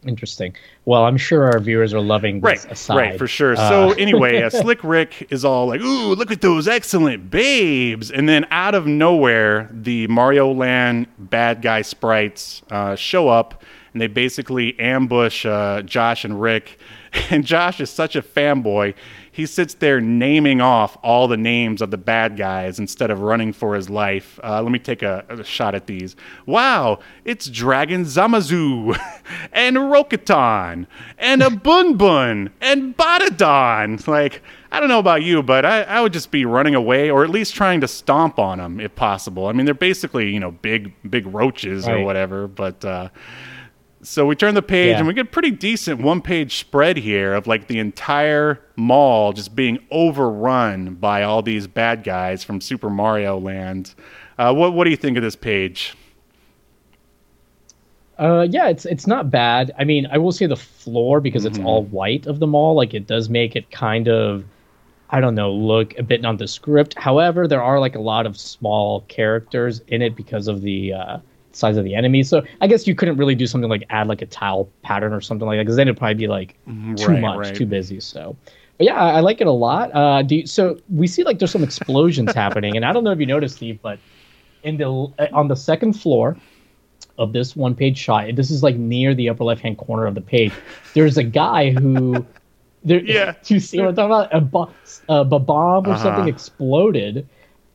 Interesting. Well, I'm sure our viewers are loving this Right, aside. right, for sure. Uh, so anyway, uh, Slick Rick is all like, "Ooh, look at those excellent babes!" And then out of nowhere, the Mario Land bad guy sprites uh, show up, and they basically ambush uh, Josh and Rick. And Josh is such a fanboy. He sits there naming off all the names of the bad guys instead of running for his life. Uh, let me take a, a shot at these. Wow, it's Dragonzamasu and Roketon and a Bun Bun and Batadon. Like, I don't know about you, but I, I would just be running away or at least trying to stomp on them if possible. I mean, they're basically, you know, big, big roaches or whatever, but. Uh, so we turn the page Yeah. and we get a pretty decent one page spread here of like the entire mall just being overrun by all these bad guys from Super Mario Land. Uh, what what do you think of this page? Uh, yeah, it's it's not bad. I mean, I will say the floor because Mm-hmm. it's all white of the mall, like it does make it kind of, I don't know, look a bit nondescript. However, there are like a lot of small characters in it because of the uh, size of the enemy. So I guess you couldn't really do something like add like a tile pattern or something like that because then it'd probably be like too. Right, much, right. too busy. So. But yeah, I, I like it a lot. Uh, do you, so we see like there's some explosions happening, and I don't know if you noticed, Steve, but in the on the second floor, of this one page shot. This is like near the upper left hand corner of the page. There's a guy who there Yeah. you see what I'm talking about? A, bo- a b- bomb or Uh-huh. something exploded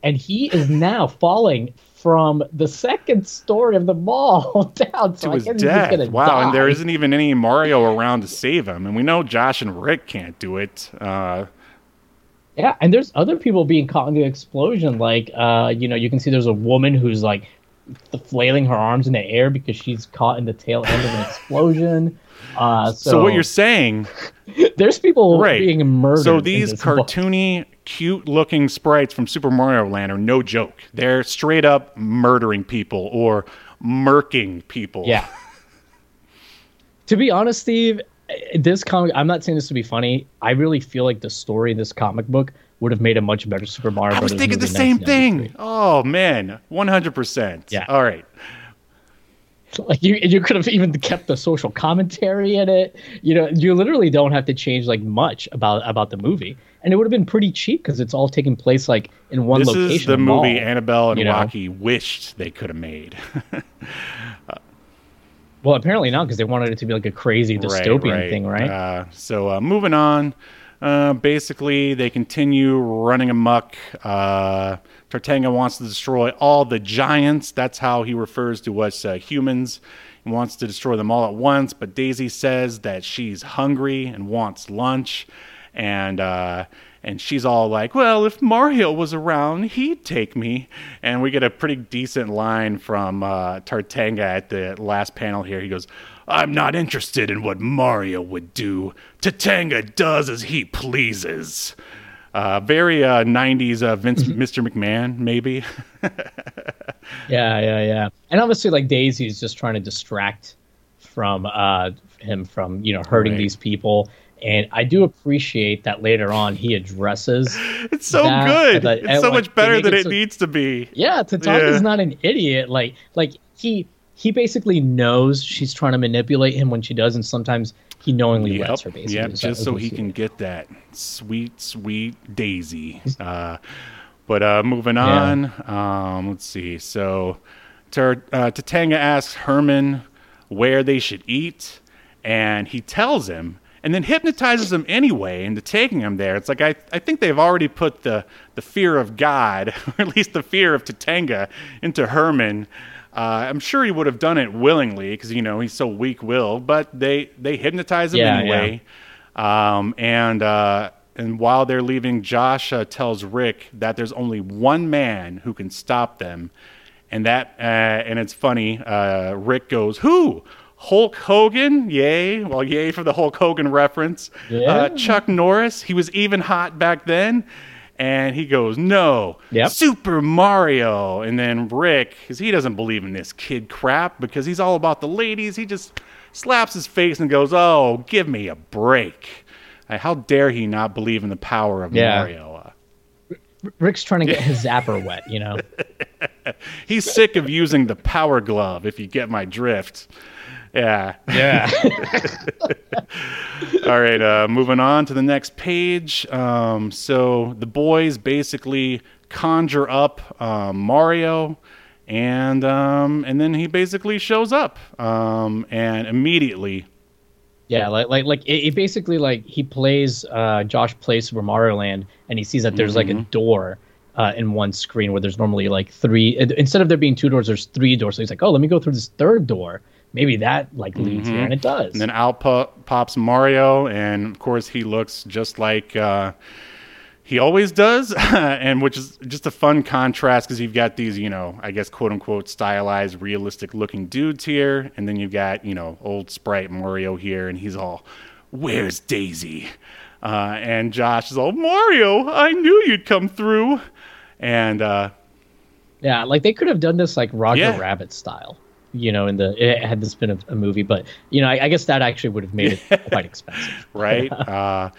and he is now falling from the second story of the mall down so To I his guess he's just death. Wow, and there die. isn't even any Mario around to save him. And we know Josh and Rick can't do it. Uh, Yeah, and there's other people being caught in the explosion. Like, uh, you know, you can see there's a woman who's like flailing her arms in the air because she's caught in the tail end of an explosion. Uh, so, so, what you're saying there's people Right. being murdered. So these book. cartoony, cute-looking sprites from Super Mario Land are no joke. They're straight up murdering people or murking people. Yeah. to be honest, Steve, this comic, I'm not saying this to be funny. I really feel like the story in this comic book would have made a much better Super Mario I was Brothers thinking the same thing. Oh man, 100%. Yeah. All right. Like you, you could have even kept the social commentary in it. You know, you literally don't have to change like much about about the movie, and it would have been pretty cheap because it's all taking place like in one This location. is the mall, movie Annabel and you know? Rocky wished they could have made. Well, apparently not because they wanted it to be like a crazy dystopian thing, right? Uh, so uh, moving on. Uh, basically, they continue running amok. Tartanga wants to destroy all the giants. That's how he refers to us uh, humans. He wants to destroy them all at once, but Daisy says that she's hungry and wants lunch. And uh, and she's all like, "Well, if Mario was around, he'd take me." And we get a pretty decent line from uh, Tartanga at the last panel here. He goes, "I'm not interested in what Mario would do. Tartanga does as he pleases." Uh, very uh, 90s uh, Vince, Mr. McMahon, maybe. Yeah, yeah, yeah. And obviously, like Daisy's just trying to distract from uh him from you know hurting Right. these people. And I do appreciate that later on he addresses. It's so that- good. that- it's so like, much better than it it so- needs to be. Yeah, Tatanka's Yeah. not an idiot. Like, like he he basically knows she's trying to manipulate him when she does, and sometimes he knowingly lets her. Basically, Yep, just so he can get that sweet, sweet Daisy. Uh, but uh, moving on, um, let's see. So, Tar- uh, Tatanga asks Herman where they should eat, and he tells him, and then hypnotizes him anyway into taking him there. It's like I, I think they've already put the the fear of God, or at least the fear of Tatanga, into Herman. Uh, I'm sure he would have done it willingly because you know he's so weak-willed, but they they hypnotize him Yeah, anyway. Um, and uh, and while they're leaving, Josh uh, tells Rick that there's only one man who can stop them, and that uh, and it's funny. Uh, Rick goes, "Who?" Hulk Hogan, yay! Well, yay for the Hulk Hogan reference. Yeah. Uh, Chuck Norris, he was even hot back then. And he goes, No, Yep. Super Mario. And then Rick, because he doesn't believe in this kid crap because he's all about the ladies, he just slaps his face and goes, Oh, give me a break. How dare he not believe in the power of Yeah. Mario? Uh, Rick's trying to get his zapper wet, you know. he's sick of using the power glove, if you get my drift. Yeah. Yeah. All right, uh, moving on to the next page. Um, so the boys basically conjure up um, Mario, and um, and then he basically shows up, um, and immediately, yeah, like like like it, it basically like he plays uh Josh plays Super Mario Land and he sees that there's like a door uh, in one screen where there's normally like three instead of there being two doors, there's three doors. So he's like, Oh, let me go through this third door. Maybe that like leads here and it does. and then out po- pops Mario, and of course he looks just like. Uh, he always does, and which is just a fun contrast because you've got these, you know, I guess quote unquote stylized, realistic looking dudes here, and then you've got, you know, old sprite Mario here, and he's all, "Where's Daisy?" Uh, and Josh is all, "Mario, I knew you'd come through," and uh, Yeah, like they could have done this like Roger Yeah. Rabbit style, you know, in the it had this been a, a movie, but you know, I, I guess that actually would have made it quite expensive. right? uh,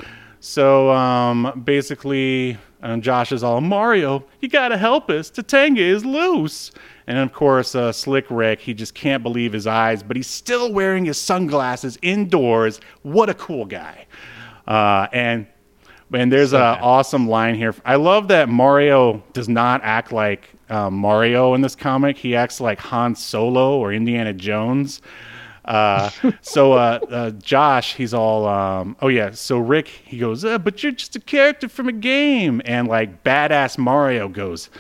so um, basically, uh, Josh is all Mario. You gotta help us. Tatanga is loose. And of course, uh, Slick Rick, he just can't believe his eyes, but he's still wearing his sunglasses indoors. What a cool guy! Uh, and and there's So a awesome line here. I love that Mario does not act like uh, Mario in this comic. He acts like Han Solo or Indiana Jones. Uh, so uh, uh, Josh, he's all, um, oh yeah. So Rick, he goes, uh, but you're just a character from a game, and like badass Mario goes,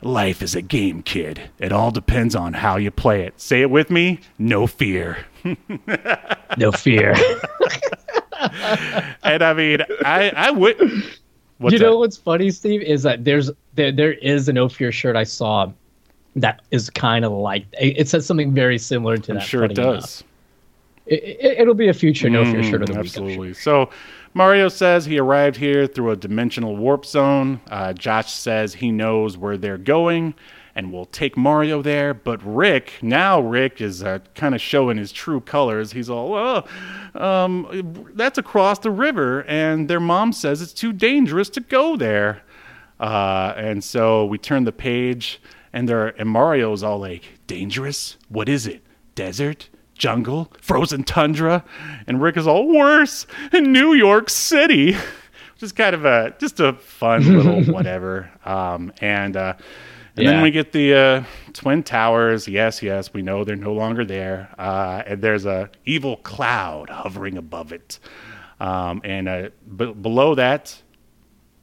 life is a game, kid. It all depends on how you play it. Say it with me. No fear. No fear. And I mean, I I would. What's you know that? what's funny, Steve, is that there's there, there is an No Fear shirt I saw that is kind of like it, it says something very similar to I'm that. sure it does. It, it, it'll be a future No Fear shirt of the week. Sure. Absolutely. So Mario says he arrived here through a dimensional warp zone. Uh, Josh says he knows where they're going and we'll take Mario there. But Rick, now Rick is uh, kind of showing his true colors. He's all, well, um, that's across the river, and their mom says it's too dangerous to go there. Uh, and so we turn the page, and there and Mario's all like, "Dangerous? What is it? Desert? Jungle? Frozen tundra?" And Rick is all worse in New York City, which is kind of a just a fun little whatever. Um, and uh, and then we get the uh, twin towers. Yes, yes, we know they're no longer there. Uh, and there's a evil cloud hovering above it. Um, and uh, b- below that,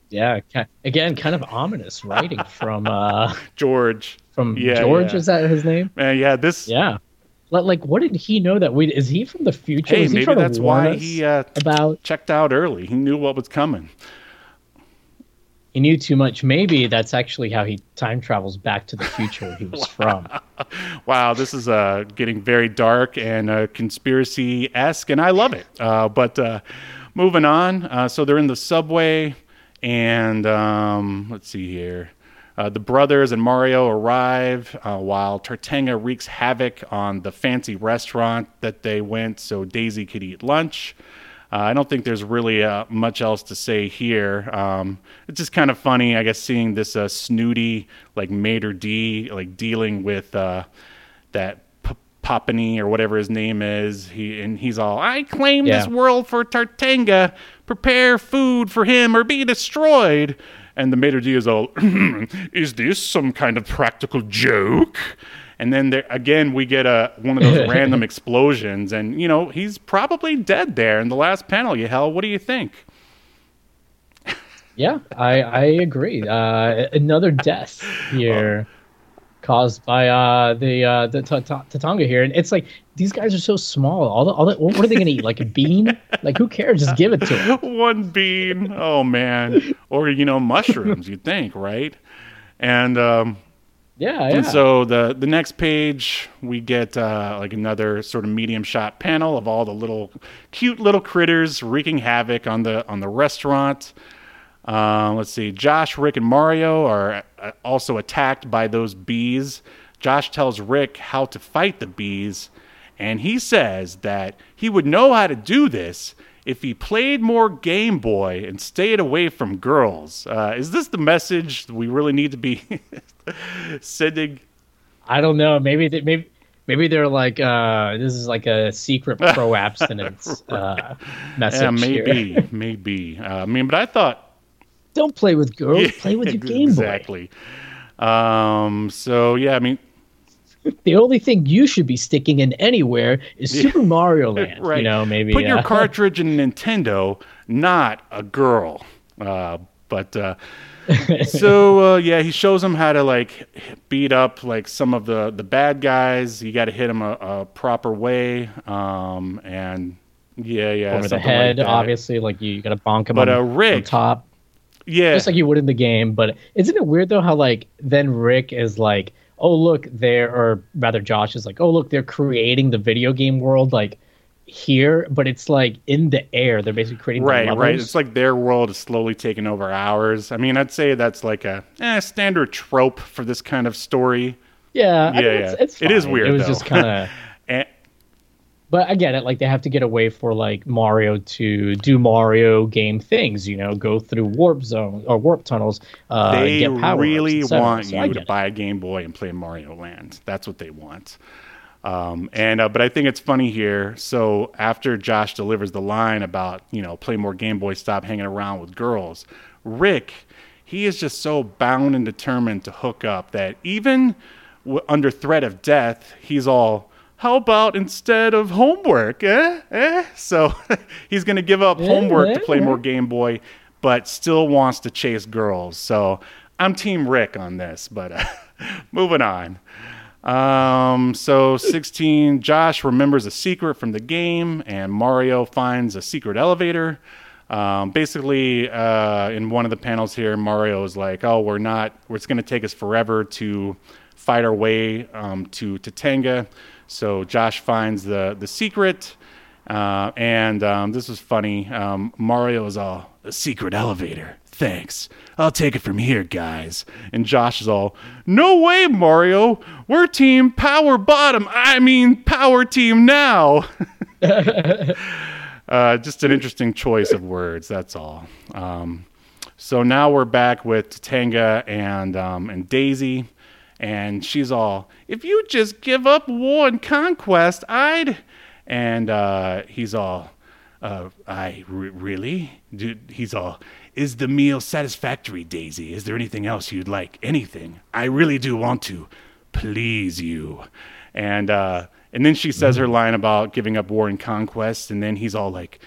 Yeah, again, kind of ominous writing from uh George. from Yeah, George. yeah. Is that his name? Uh, yeah, this. Yeah. Like, what did he know that we? Is he from the future? Hey, maybe that's why he uh, about. checked out early. He knew what was coming. He knew too much. Maybe that's actually how he time travels back to the future he was from. Wow, this is uh, getting very dark and uh, conspiracy esque, and I love it. Uh, but uh, moving on, uh, so they're in the subway, and um, let's see here. Uh, the brothers and Mario arrive uh, while Tartanga wreaks havoc on the fancy restaurant that they went so Daisy could eat lunch. Uh, I don't think there's really uh, much else to say here. Um, it's just kind of funny, I guess, seeing this uh, snooty, like maître d', like dealing with uh, that P- Papani or whatever his name is. He and he's all, I claim this world for Tartanga. Prepare food for him or be destroyed. And the maître d' is all, is this some kind of practical joke? And then there again, we get a one of those random explosions, and you know he's probably dead there in the last panel. Yahel, what do you think? Yeah, I I agree. Uh, another death here, caused by uh, the uh, the Ta- Ta- Tatanga here, and it's like these guys are so small. All the all the what are they gonna eat? Like a bean? Like who cares? Just give it to them. one bean. Oh man, or you know mushrooms. You'd think, right? And um, Yeah, yeah. And so the the next page we get uh, like another sort of medium shot panel of all the little cute little critters wreaking havoc on the on the restaurant. Uh, let's see. Josh, Rick, and Mario are uh, also attacked by those bees. Josh tells Rick how to fight the bees, and he says that he would know how to do this if he played more Game Boy and stayed away from girls. Uh, is this the message we really need to be sending? I don't know. Maybe they, maybe Maybe they're like, uh, this is like a secret pro abstinence uh, message. Yeah, maybe, maybe. Uh, I mean, but I thought Don't play with girls. Yeah, play with your Game Boy. exactly. Um, so yeah, I mean, The only thing you should be sticking in anywhere is Super Mario Land. right. You know, maybe put your uh, cartridge in Nintendo, not a girl. Uh, but uh, so uh, yeah, he shows him how to like beat up like some of the the bad guys. You got to hit them a, a proper way. Um, and yeah, yeah, over the something like head. obviously, like you, you got to bonk him But, on, uh, on Rick- top. Yeah, just like you would in the game. But isn't it weird though how like then Rick is like, oh look, they're or rather Josh is like, oh look, they're creating the video game world like here, but it's like in the air. They're basically creating the Right, right. It's like their world is slowly taking over ours. I mean, I'd say that's like a eh, standard trope for this kind of story. yeah, I Yeah, mean, It's, yeah. it's It is weird, It was though. just kind of. But I get it. Like they have to get away for like Mario to do Mario game things. You know, go through warp zone or warp tunnels. Uh, they get power really want So you to it. buy a Game Boy and play Mario Land. That's what they want. Um, and uh, but I think it's funny here. So after Josh delivers the line about you know play more Game Boy, stop hanging around with girls, Rick, he is just so bound and determined to hook up that even w- under threat of death, he's all. How about instead of homework, eh? Eh? So he's going to give up homework to play more Game Boy, but still wants to chase girls. So I'm Team Rick on this, but uh, moving on. Um, so 16, Josh remembers a secret from the game, and Mario finds a secret elevator. Um, basically, uh, in one of the panels here, Mario is like, "Oh, we're not. It's going to take us forever to fight our way um, to Tatanga." So Josh finds the the secret, uh, and um, this is funny. Um, Mario is all a secret elevator. Thanks. I'll take it from here, guys. And Josh is all, no way, Mario. We're team power bottom. I mean, power team now. uh, just an interesting choice of words. That's all. Um, so now we're back with Tanga and um, and Daisy, and she's all, if you just give up war and conquest, I'd. And uh, he's all, uh, I r- really? Dude, he's all, is the meal satisfactory, Daisy? Is there anything else you'd like? Anything? I really do want to please you. And uh, and then she says her line about giving up war and conquest, and then he's all like,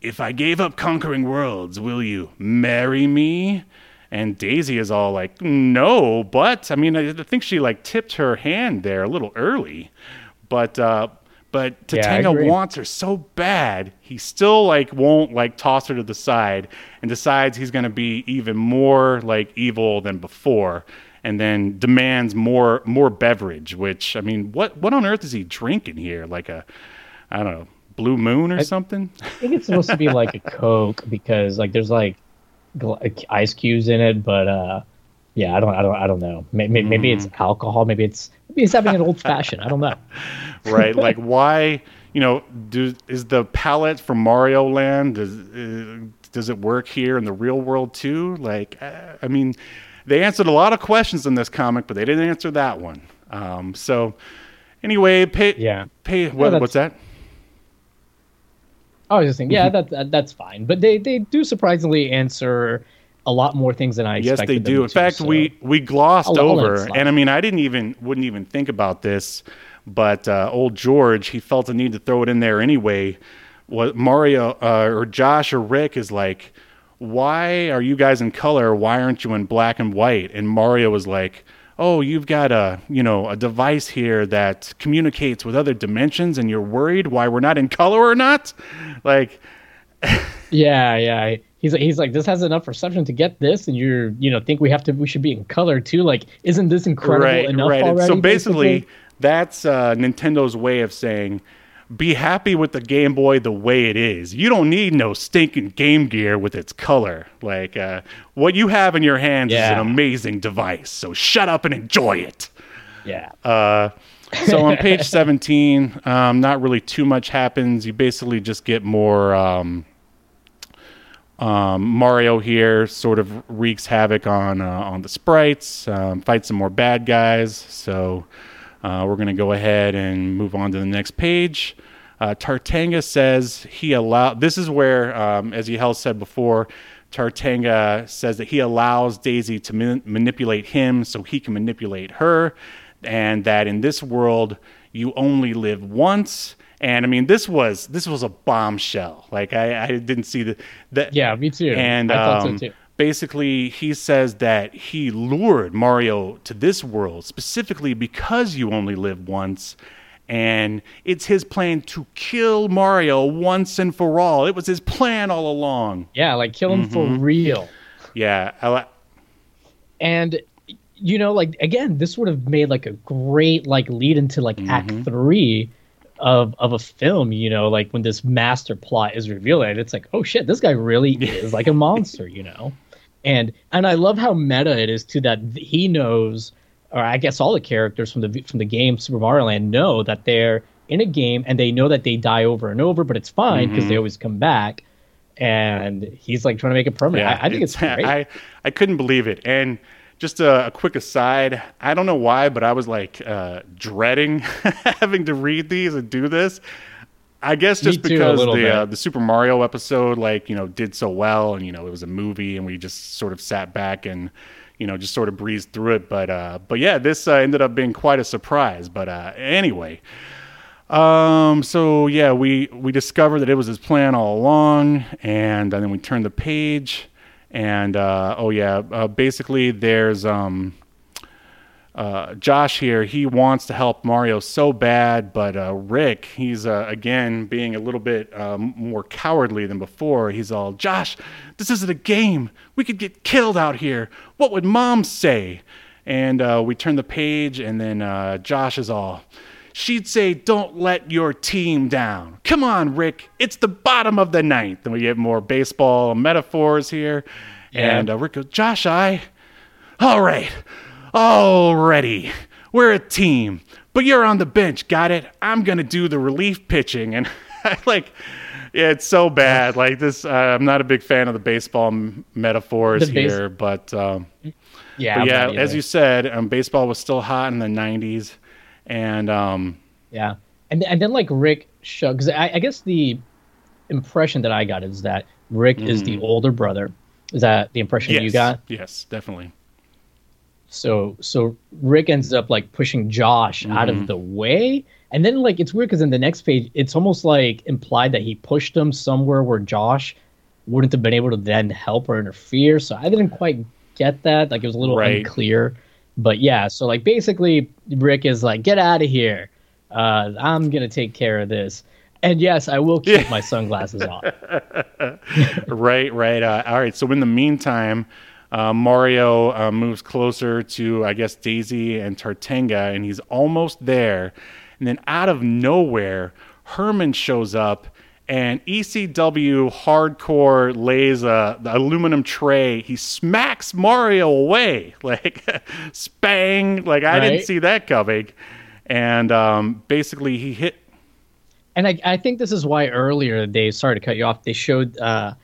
if I gave up conquering worlds, will you marry me? And Daisy is all like, no, but I mean, I I think she like tipped her hand there a little early, but uh, but Yeah, I Tatanga agree. wants her so bad, he still like won't like toss her to the side and decides he's gonna be even more like evil than before, and then demands more more beverage. Which I mean, what what on earth is he drinking here? Like a I don't know, Blue Moon or something? I think it's supposed to be like a Coke because like there's like ice cubes in it, but uh, yeah, I don't, I don't, I don't know. Maybe, maybe it's Mm-hmm. alcohol. Maybe it's maybe it's having an old fashioned. I don't know. right? like why? You know, do is the palette from Mario Land does uh, does it work here in the real world too? Like, uh, I mean, they answered a lot of questions in this comic, but they didn't answer that one. Um, so, anyway, pay Yeah. pay what, what's that? I was just thinking, yeah, Mm-hmm. that, that that's fine. But they they do surprisingly answer a lot more things than I Yes, expected. Yes, they them do. In to, fact, so- we we glossed I'll- I'll over, and I mean, I didn't even wouldn't even think about this, but uh, old George, he felt the need to throw it in there anyway. What Mario uh, or Josh or Rick is like, why are you guys in color? Why aren't you in black and white? And Mario was like. Oh, you've got a you know a device here that communicates with other dimensions, and you're worried why we're not in color or not? Like, Yeah, yeah. He's he's like, this has enough reception to get this, and you're you know think we have to we should be in color too. Like, isn't this incredible enough right. already? So basically, that's uh, Nintendo's way of saying, be happy with the Game Boy the way it is. You don't need no stinking Game Gear with its color. Like uh, what you have in your hands is an amazing device. So shut up and enjoy it. yeah. Uh, so on page 17, um, not really too much happens. You basically just get more. Um, um, Mario here sort of wreaks havoc on uh, on the sprites, um, fights some more bad guys. So Uh, we're going to go ahead and move on to the next page. Uh, Tartanga says he allowed. This is where, um, as Yahel said before, Tartanga says that he allows Daisy to man- manipulate him so he can manipulate her, and that in this world you only live once. And I mean, this was this was a bombshell. Like I, I didn't see the that. Yeah, me too. And I thought um, so too. Basically, he says that he lured Mario to this world specifically because you only live once. And it's his plan to kill Mario once and for all. It was his plan all along. Yeah, like kill him for Mm-hmm. real. Yeah, li- and you know like again this would have made like a great like lead into like Mm-hmm. act three of of a film you know like when this master plot is revealed and it's like oh shit this guy really is like a monster you know and and i love how meta it is too that he knows or i guess all the characters from the from the game super mario land know that they're in a game and they know that they die over and over but it's fine because Mm-hmm. they always come back and he's like trying to make it permanent I, I think it's, great I, I couldn't believe it. And just a, a quick aside, I don't know why, but I was like uh, dreading having to read these and do this. I guess just too, because the uh, the Super Mario episode, like you know, did so well, and you know, it was a movie, and we just sort of sat back and you know, just sort of breezed through it. But uh, but yeah, this uh, ended up being quite a surprise. But uh, anyway, um, so yeah, we we discovered that it was his plan all along, and, then we turned the page, and uh, oh yeah, uh, basically there's um, uh, Josh here. He wants to help Mario so bad, but uh, Rick, he's uh, again being a little bit um, more cowardly than before. He's all, Josh, this isn't a game. We could get killed out here. What would Mom say? And uh, we turn the page, and then uh, Josh is all. She'd say, Don't let your team down. Come on, Rick. It's the bottom of the ninth. And we get more baseball metaphors here. Yeah. And uh, Rick goes, Josh, I. All right. Already. We're a team. But you're on the bench. Got it? I'm going to do the relief pitching. And like. Yeah, it's so bad. Like this, uh, I'm not a big fan of the baseball m- metaphors The base- here, but um, yeah but yeah, as you said, um, baseball was still hot in the '90s, and um, Yeah, and and then like Rick showed because I, I guess the impression that I got is that Rick is the older brother. Is that the impression yes, you got? yes, definitely. So so Rick ends up like pushing Josh out Mm-hmm. of the way, and then like it's weird because in the next page it's almost like implied that he pushed him somewhere where Josh wouldn't have been able to then help or interfere. So I didn't quite get that. Like it was a little Right. unclear. But yeah, so like basically Rick is like, get out of here. Uh, I'm gonna take care of this. And yes, I will keep my sunglasses off. right, right. Uh, all right. So in the meantime, uh, Mario uh, moves closer to, I guess, Daisy and Tatanga, and he's almost there. And then out of nowhere, Herman shows up, and ECW hardcore lays a the aluminum tray. He smacks Mario away, like spang. Like I didn't see that coming. And um, basically, he hit And I, I think this is why earlier they sorry to cut you off. They showed uh,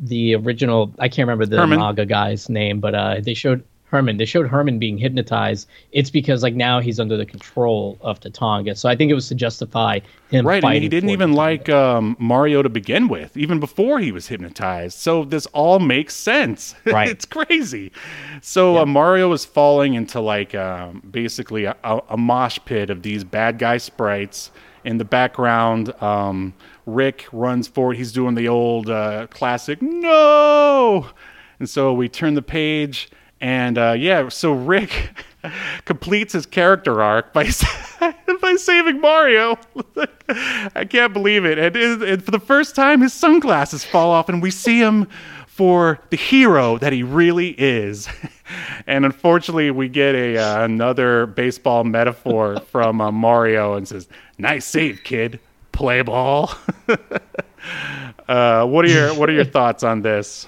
the original. I can't remember the Herman. MAGA guy's name, but uh, they showed Herman. They showed Herman being hypnotized. It's because like now he's under the control of Tatanga. So I think it was to justify him. Right, and he didn't even Tatanga. like um, Mario to begin with, even before he was hypnotized. So this all makes sense. Right. it's crazy. So uh, Mario is falling into like um, basically a, a mosh pit of these bad guy sprites. In the background, um, Rick runs forward. He's doing the old uh, classic no, and so we turn the page, and uh, yeah, so Rick completes his character arc by by saving Mario. I can't believe it. And, and for the first time, his sunglasses fall off, and we see him for the hero that he really is. And unfortunately, we get a uh, another baseball metaphor from uh, Mario, and says, "Nice save, kid. Play ball." uh, what are your What are your thoughts on this?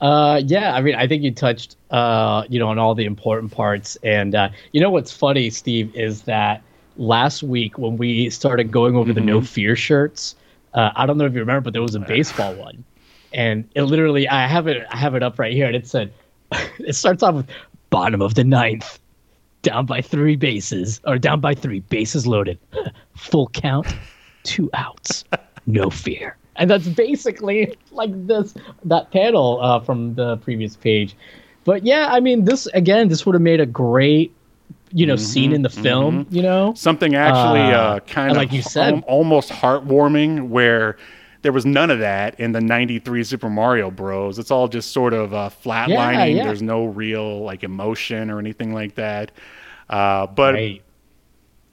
Uh, yeah, I mean, I think you touched, uh, you know, on all the important parts. And uh, you know what's funny, Steve, is that last week when we started going over the Mm-hmm. No Fear shirts, uh, I don't know if you remember, but there was a baseball one, and it literally, I have it, I have it up right here, and it said, it starts off with bottom of the ninth, down by three bases, or down by three, bases loaded. Full count, two outs. No fear. And that's basically like this that panel uh, from the previous page. But yeah, I mean, this again, this would have made a great, you know, scene in the film. You know, Something actually Uh, uh, kind of like you said- al- almost heartwarming where there was none of that in the 93 Super Mario Bros. It's all just sort of uh, flatlining. yeah. There's no real like emotion or anything like that. Uh, but Right.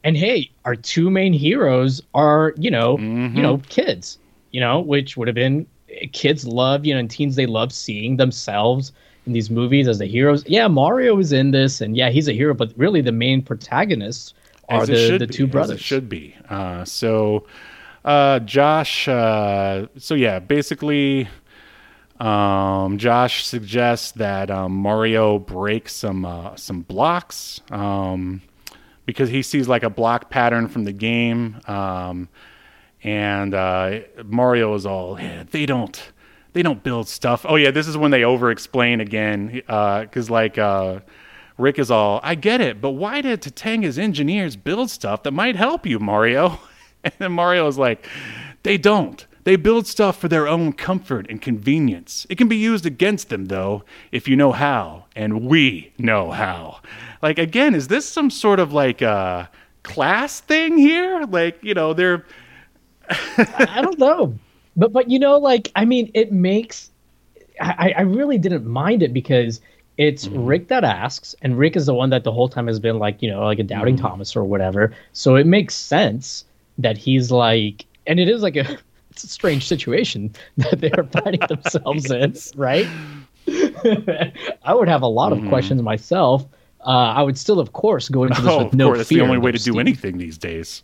And hey, our two main heroes are, you know, Mm-hmm. you know, kids, you know, which would have been kids love, you know, and teens they love seeing themselves in these movies as the heroes. Yeah, Mario is in this and yeah, he's a hero, but really the main protagonists are the, the be, two as brothers. Should be. Uh, so, uh, Josh. Uh, so yeah, basically, um, Josh suggests that um, Mario break some uh, some blocks um, because he sees like a block pattern from the game, um, and uh, Mario is all yeah, they don't. They don't build stuff. Oh yeah, this is when they over-explain again, because like uh, Rick is all, I get it, but why did Tatanga's engineers build stuff that might help you, Mario? And then Mario is like, they don't. They build stuff for their own comfort and convenience. It can be used against them, though, if you know how, and we know how. Like, again, is this some sort of like uh, class thing here? Like, you know, they're. I don't know. But but you know, like I mean, it makes I, I really didn't mind it because it's Mm-hmm. Rick that asks, and Rick is the one that the whole time has been like, you know, like a doubting Mm-hmm. Thomas or whatever. So it makes sense that he's like and it is like a it's a strange situation that they're finding themselves in, right? I would have a lot of questions myself. Uh, I would still, of course, go into this Oh, with no course, that's the only way to do anything these days.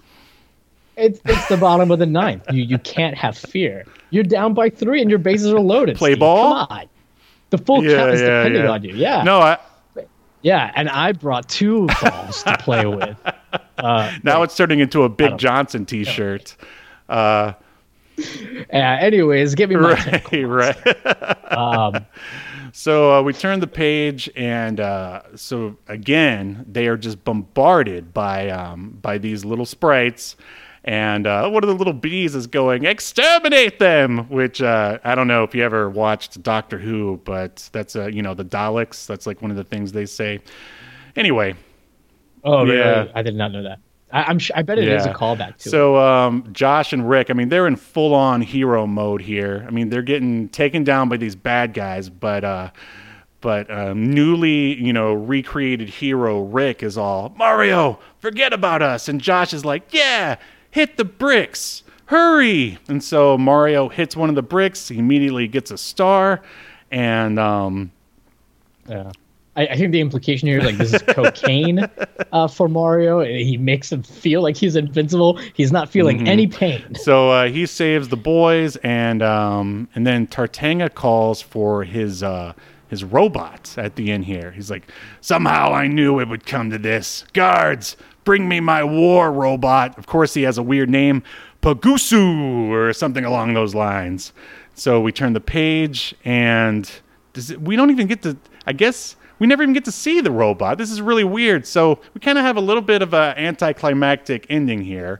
It's it's the bottom of the ninth. You you can't have fear. You're down by three and your bases are loaded. Play Steve. ball? Come on. The full Yeah, count is yeah, depending yeah. on you. Yeah. No, I, Yeah, and I brought two balls to play with. Uh, now it's turning into a Big Johnson T-shirt. Uh, yeah, anyways, give me my right, right. um, So uh, we turn the page, and uh, so again, they are just bombarded by um, by these little sprites. And uh, one of the little bees is going, exterminate them! Which uh, I don't know if you ever watched Doctor Who, but that's uh, you know the Daleks. That's like one of the things they say. Anyway, Oh, really? Yeah. I did not know that. I, I'm sure. I bet it is a callback to. So um, Josh and Rick, I mean, they're in full on hero mode here. I mean, they're getting taken down by these bad guys, but uh, but um, newly, you know, recreated hero Rick is all Mario, forget about us, and Josh is like, yeah, hit the bricks, hurry! And so Mario hits one of the bricks. He immediately gets a star, and um, Yeah. I, I think the implication here is like this is cocaine uh, for Mario. and He makes him feel like he's invincible. He's not feeling Mm-hmm. any pain. So uh, he saves the boys, and um, and then Tatanga calls for his uh, his robot at the end here. He's like, somehow I knew it would come to this. Guards, bring me my war robot. Of course, he has a weird name, Pagosu, or something along those lines. So we turn the page, and does it, we don't even get to. I guess we never even get to see the robot. This is really weird. So we kind of have a little bit of an anticlimactic ending here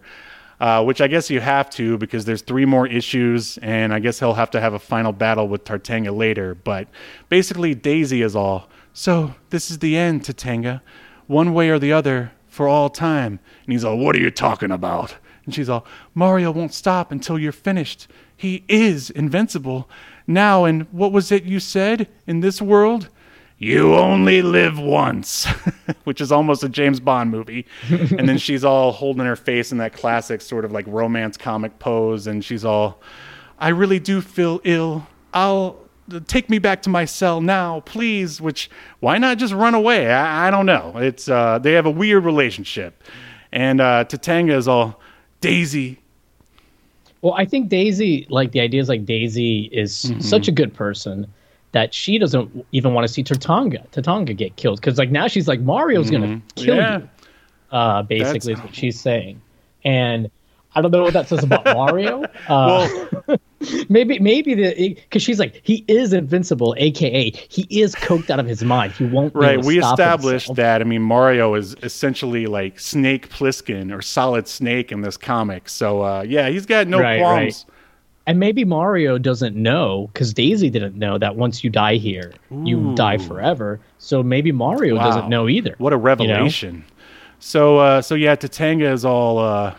uh, which I guess you have to because there's three more issues, and I guess he'll have to have a final battle with Tatanga later. But basically, Daisy is all. So this is the end, Tatanga, one way or the other for all time. And he's all, "What are you talking about?" And she's all, "Mario won't stop until you're finished. He is invincible now." And what was it you said in this world? You only live once, which is almost a James Bond movie. and then she's all holding her face in that classic sort of like romance comic pose. And she's all, I really do feel ill. I'll take me back to my cell now, please. Which, why not just run away? I, I don't know. It's, uh, they have a weird relationship. And uh, Tatanga is all, Daisy, Well, I think Daisy, like the idea is like Daisy is Mm-hmm. such a good person that she doesn't even want to see Tatanga, Tatanga get killed because like now she's like Mario's gonna kill Mm-hmm. Yeah. you. Uh, basically, is what she's saying, and I don't know what that says about Mario. Uh, well, maybe maybe the because she's like he is invincible, aka he is coked out of his mind. He won't. Right, we established himself. that. I mean, Mario is essentially like Snake Plissken or Solid Snake in this comic. So uh, yeah, he's got no Right, qualms. And maybe Mario doesn't know because Daisy didn't know that once you die here, you die forever. So maybe Mario Wow. doesn't know either. What a revelation! So uh, so yeah, Tatanga is all. Uh,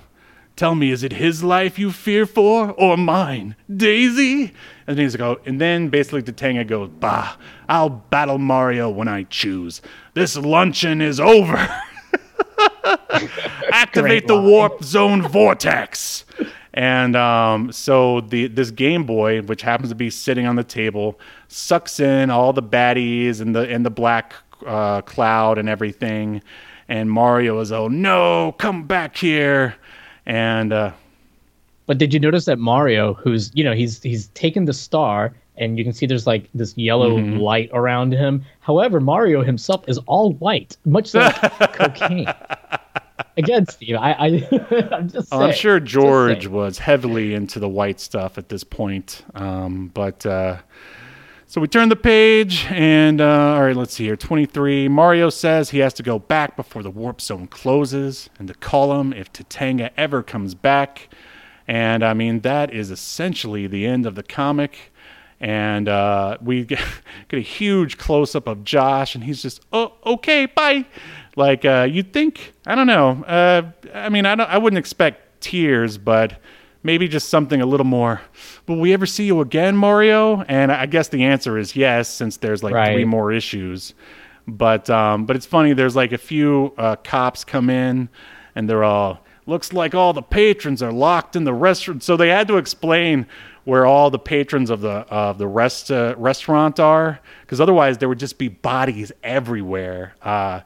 Tell me, is it his life you fear for or mine, Daisy? And he's like, oh, and then basically Tatanga goes, Bah, I'll battle Mario when I choose. This luncheon is over. Activate the warp zone vortex. And um, so the this Game Boy, which happens to be sitting on the table, sucks in all the baddies and the and the black uh, cloud and everything. And Mario is oh no, come back here. And uh, But did you notice that Mario, who's you know he's he's taken the star, and you can see there's like this yellow Mm-hmm. light around him. However, Mario himself is all white, much like cocaine. Again, Steve, I, I I'm just saying. Oh, I'm sure George was heavily into the white stuff at this point. Um, but uh, so we turn the page, and uh, all right, let's see here. 23. Mario says he has to go back before the warp zone closes, and to call him if Tatanga ever comes back. And I mean, that is essentially the end of the comic. And uh, we get, get a huge close up of Josh, and he's just, oh, okay, bye. Like uh, you'd think, I don't know. Uh, I mean, I don't, I wouldn't expect tears, but maybe just something a little more. Will we ever see you again, Mario? And I guess the answer is yes, since there's like Right. three more issues. But um, but it's funny. There's like a few uh, cops come in, and they're all looks like all the patrons are locked in the restaurant. So they had to explain where all the patrons of the of the rest uh, restaurant are, because otherwise there would just be bodies everywhere. Uh,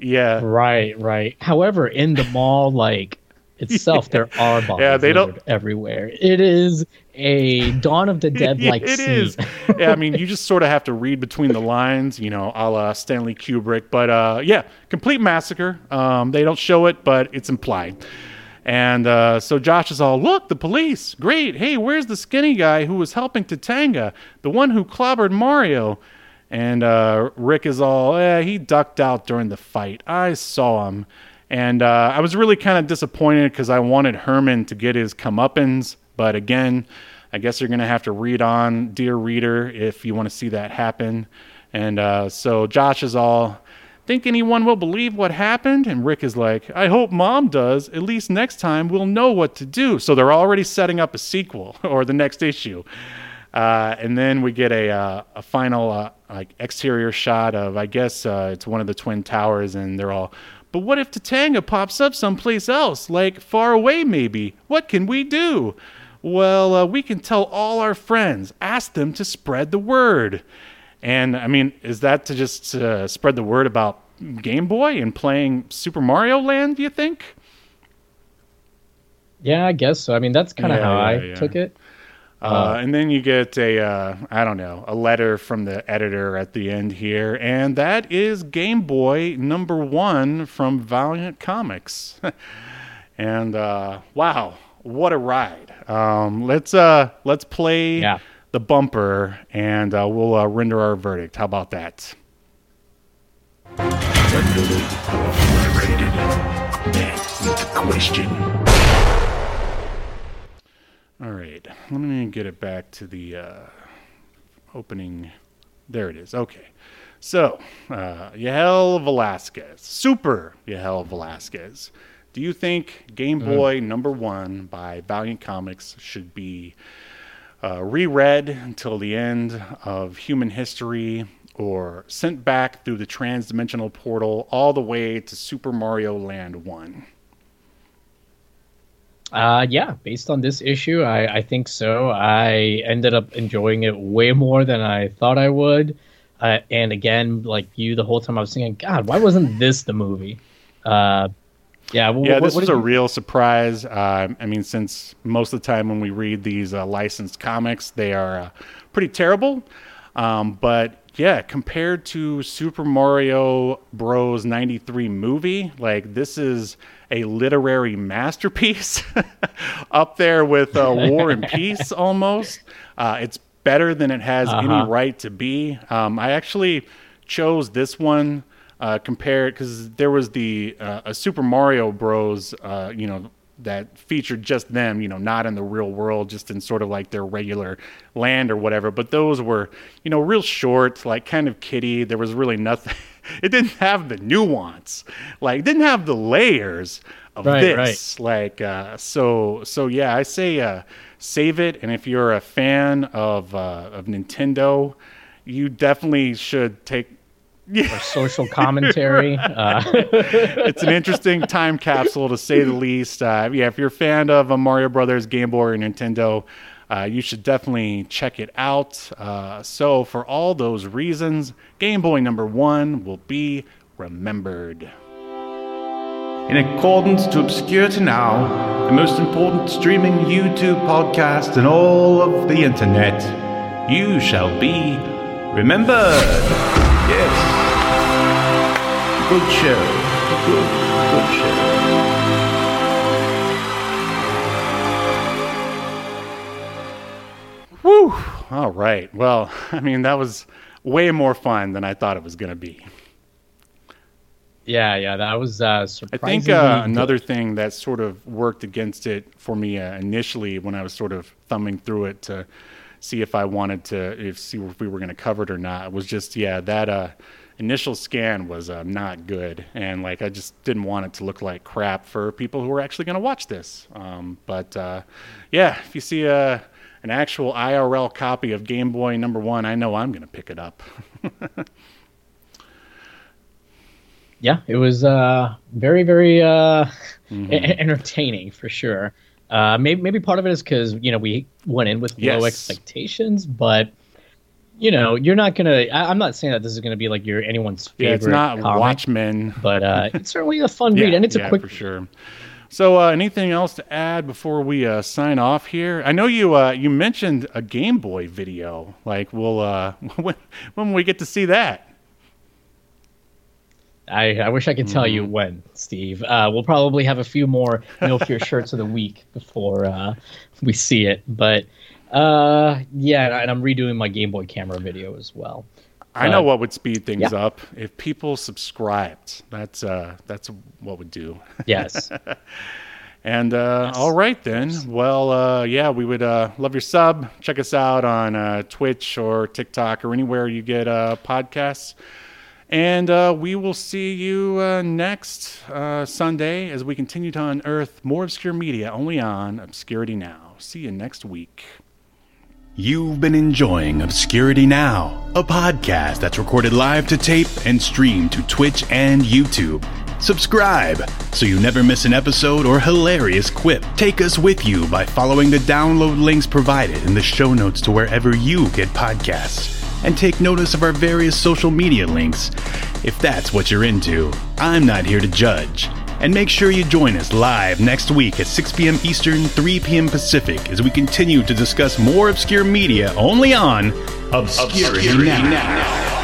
yeah, Right, right. However, in the mall, like itself, there are bodies Yeah, they don't- everywhere. It is a Dawn of the Dead like it scene. is. yeah, I mean, you just sort of have to read between the lines, you know, a la Stanley Kubrick. But uh, yeah, complete massacre. Um, they don't show it, but it's implied. And uh, so Josh is all, look, the police. Great. Hey, where's the skinny guy who was helping Tatanga? The one who clobbered Mario. And uh, Rick is all, eh, he ducked out during the fight. I saw him. And uh, I was really kind of disappointed because I wanted Herman to get his comeuppance. But again, I guess you're going to have to read on, dear reader, if you want to see that happen. And uh, so Josh is all, think anyone will believe what happened? And Rick is like, I hope mom does. At least next time we'll know what to do. So they're already setting up a sequel or the next issue. Uh, and then we get a uh, a final uh, like exterior shot of I guess uh, it's one of the twin towers, and they're all. But what if Tatanga pops up someplace else, like far away maybe? What can we do? Well, uh, we can tell all our friends. Ask them to spread the word. And I mean, is that to just uh, spread the word about Game Boy and playing Super Mario Land? Do you think? Yeah, I guess so. I mean, that's kind of Yeah, how yeah, I yeah. took it. Uh, and then you get a, uh, I don't know, a letter from the editor at the end here, and that is Game Boy number one from Valiant Comics. and uh, wow, what a ride! Um, let's uh, let's play Yeah. the bumper, and uh, we'll uh, render our verdict. How about that? Rated. That's the question. Right, let me get it back to the uh, opening. There it is. Okay. So, uh, Yahel Velazquez, Super Yahel Velazquez. Do you think Game Boy number one by Valiant Comics should be uh, reread until the end of human history or sent back through the transdimensional portal all the way to Super Mario Land 1? Uh, yeah, based on this issue, I, I think so. I ended up enjoying it way more than I thought I would. Uh, and again, like you, the whole time I was thinking, God, why wasn't this the movie? Uh, yeah, Yeah, what- this what was did a you- real surprise. Uh, I mean, since most of the time when we read these uh, licensed comics, they are uh, pretty terrible. Um, but yeah, compared to Super Mario Bros. 93 movie, like this is a literary masterpiece up there with uh, War and Peace almost. Uh, it's better than it has Uh-huh. any right to be. Um, I actually chose this one uh, compared because there was the uh, a Super Mario Bros. Uh, you know that featured just them, you know, not in the real world, just in sort of like their regular land or whatever. But those were, you know, real short, like kind of kiddie. There was really nothing. It didn't have the nuance, like it didn't have the layers of Right, this. Like uh, so, so yeah, I say uh, save it. And if you're a fan of uh, of Nintendo, you definitely should take Or social commentary. Uh, it's an interesting time capsule to say the least. Uh, yeah, if you're a fan of uh, Mario Brothers, Game Boy, or Nintendo, uh, you should definitely check it out. Uh, so, for all those reasons, Game Boy number one will be remembered. In accordance to Obscurity Now, the most important streaming YouTube podcast in all of the internet, you shall be remembered. Yes. Good show. Good, good show. Whew. All right. Well, I mean, that was way more fun than I thought it was going to be. yeah, yeah, that was uh, I think uh, another thing that sort of worked against it for me uh, initially when I was sort of thumbing through it to see if I wanted to if see if we were going to cover it or not was just yeah that uh, initial scan was uh, not good and like I just didn't want it to look like crap for people who were actually going to watch this. Um, but uh, yeah, if you see a an actual IRL copy of Game Boy Number One, I know I'm going to pick it up. yeah, it was uh, very, very uh, Mm-hmm. entertaining for sure. Uh, maybe, maybe part of it is because you know we went in with Yes. low expectations, but you know you're not gonna. I, I'm not saying that this is gonna be like your anyone's favorite. yeah, it's not comic, Watchmen. but uh, it's certainly a fun read, and it's yeah, a quick. for sure. So, uh, anything else to add before we uh, sign off here? I know you uh, you mentioned a Game Boy video. Like, we'll uh, when when will we get to see that? I, I wish I could tell Mm-hmm. you when, Steve. Uh, we'll probably have a few more No Fear shirts of the week before uh, we see it. But uh, yeah, and I'm redoing my Game Boy camera video as well. I know what would speed things yeah. up if people subscribed. That's uh, that's what would do. Yes. And uh, Yes. all right then. Well, uh, yeah, we would uh, love your sub. Check us out on uh, Twitch or TikTok or anywhere you get uh, podcasts. And uh, we will see you uh, next uh, Sunday as we continue to unearth more obscure media only on Obscurity Now. See you next week. You've been enjoying Obscurity Now, a podcast that's recorded live to tape and streamed to Twitch and YouTube. Subscribe so you never miss an episode or hilarious quip. Take us with you by following the download links provided in the show notes to wherever you get podcasts. And take notice of our various social media links if that's what you're into. I'm not here to judge. And make sure you join us live next week at 6 p.m. Eastern, 3 p.m. Pacific as we continue to discuss more obscure media only on Obscurity, now.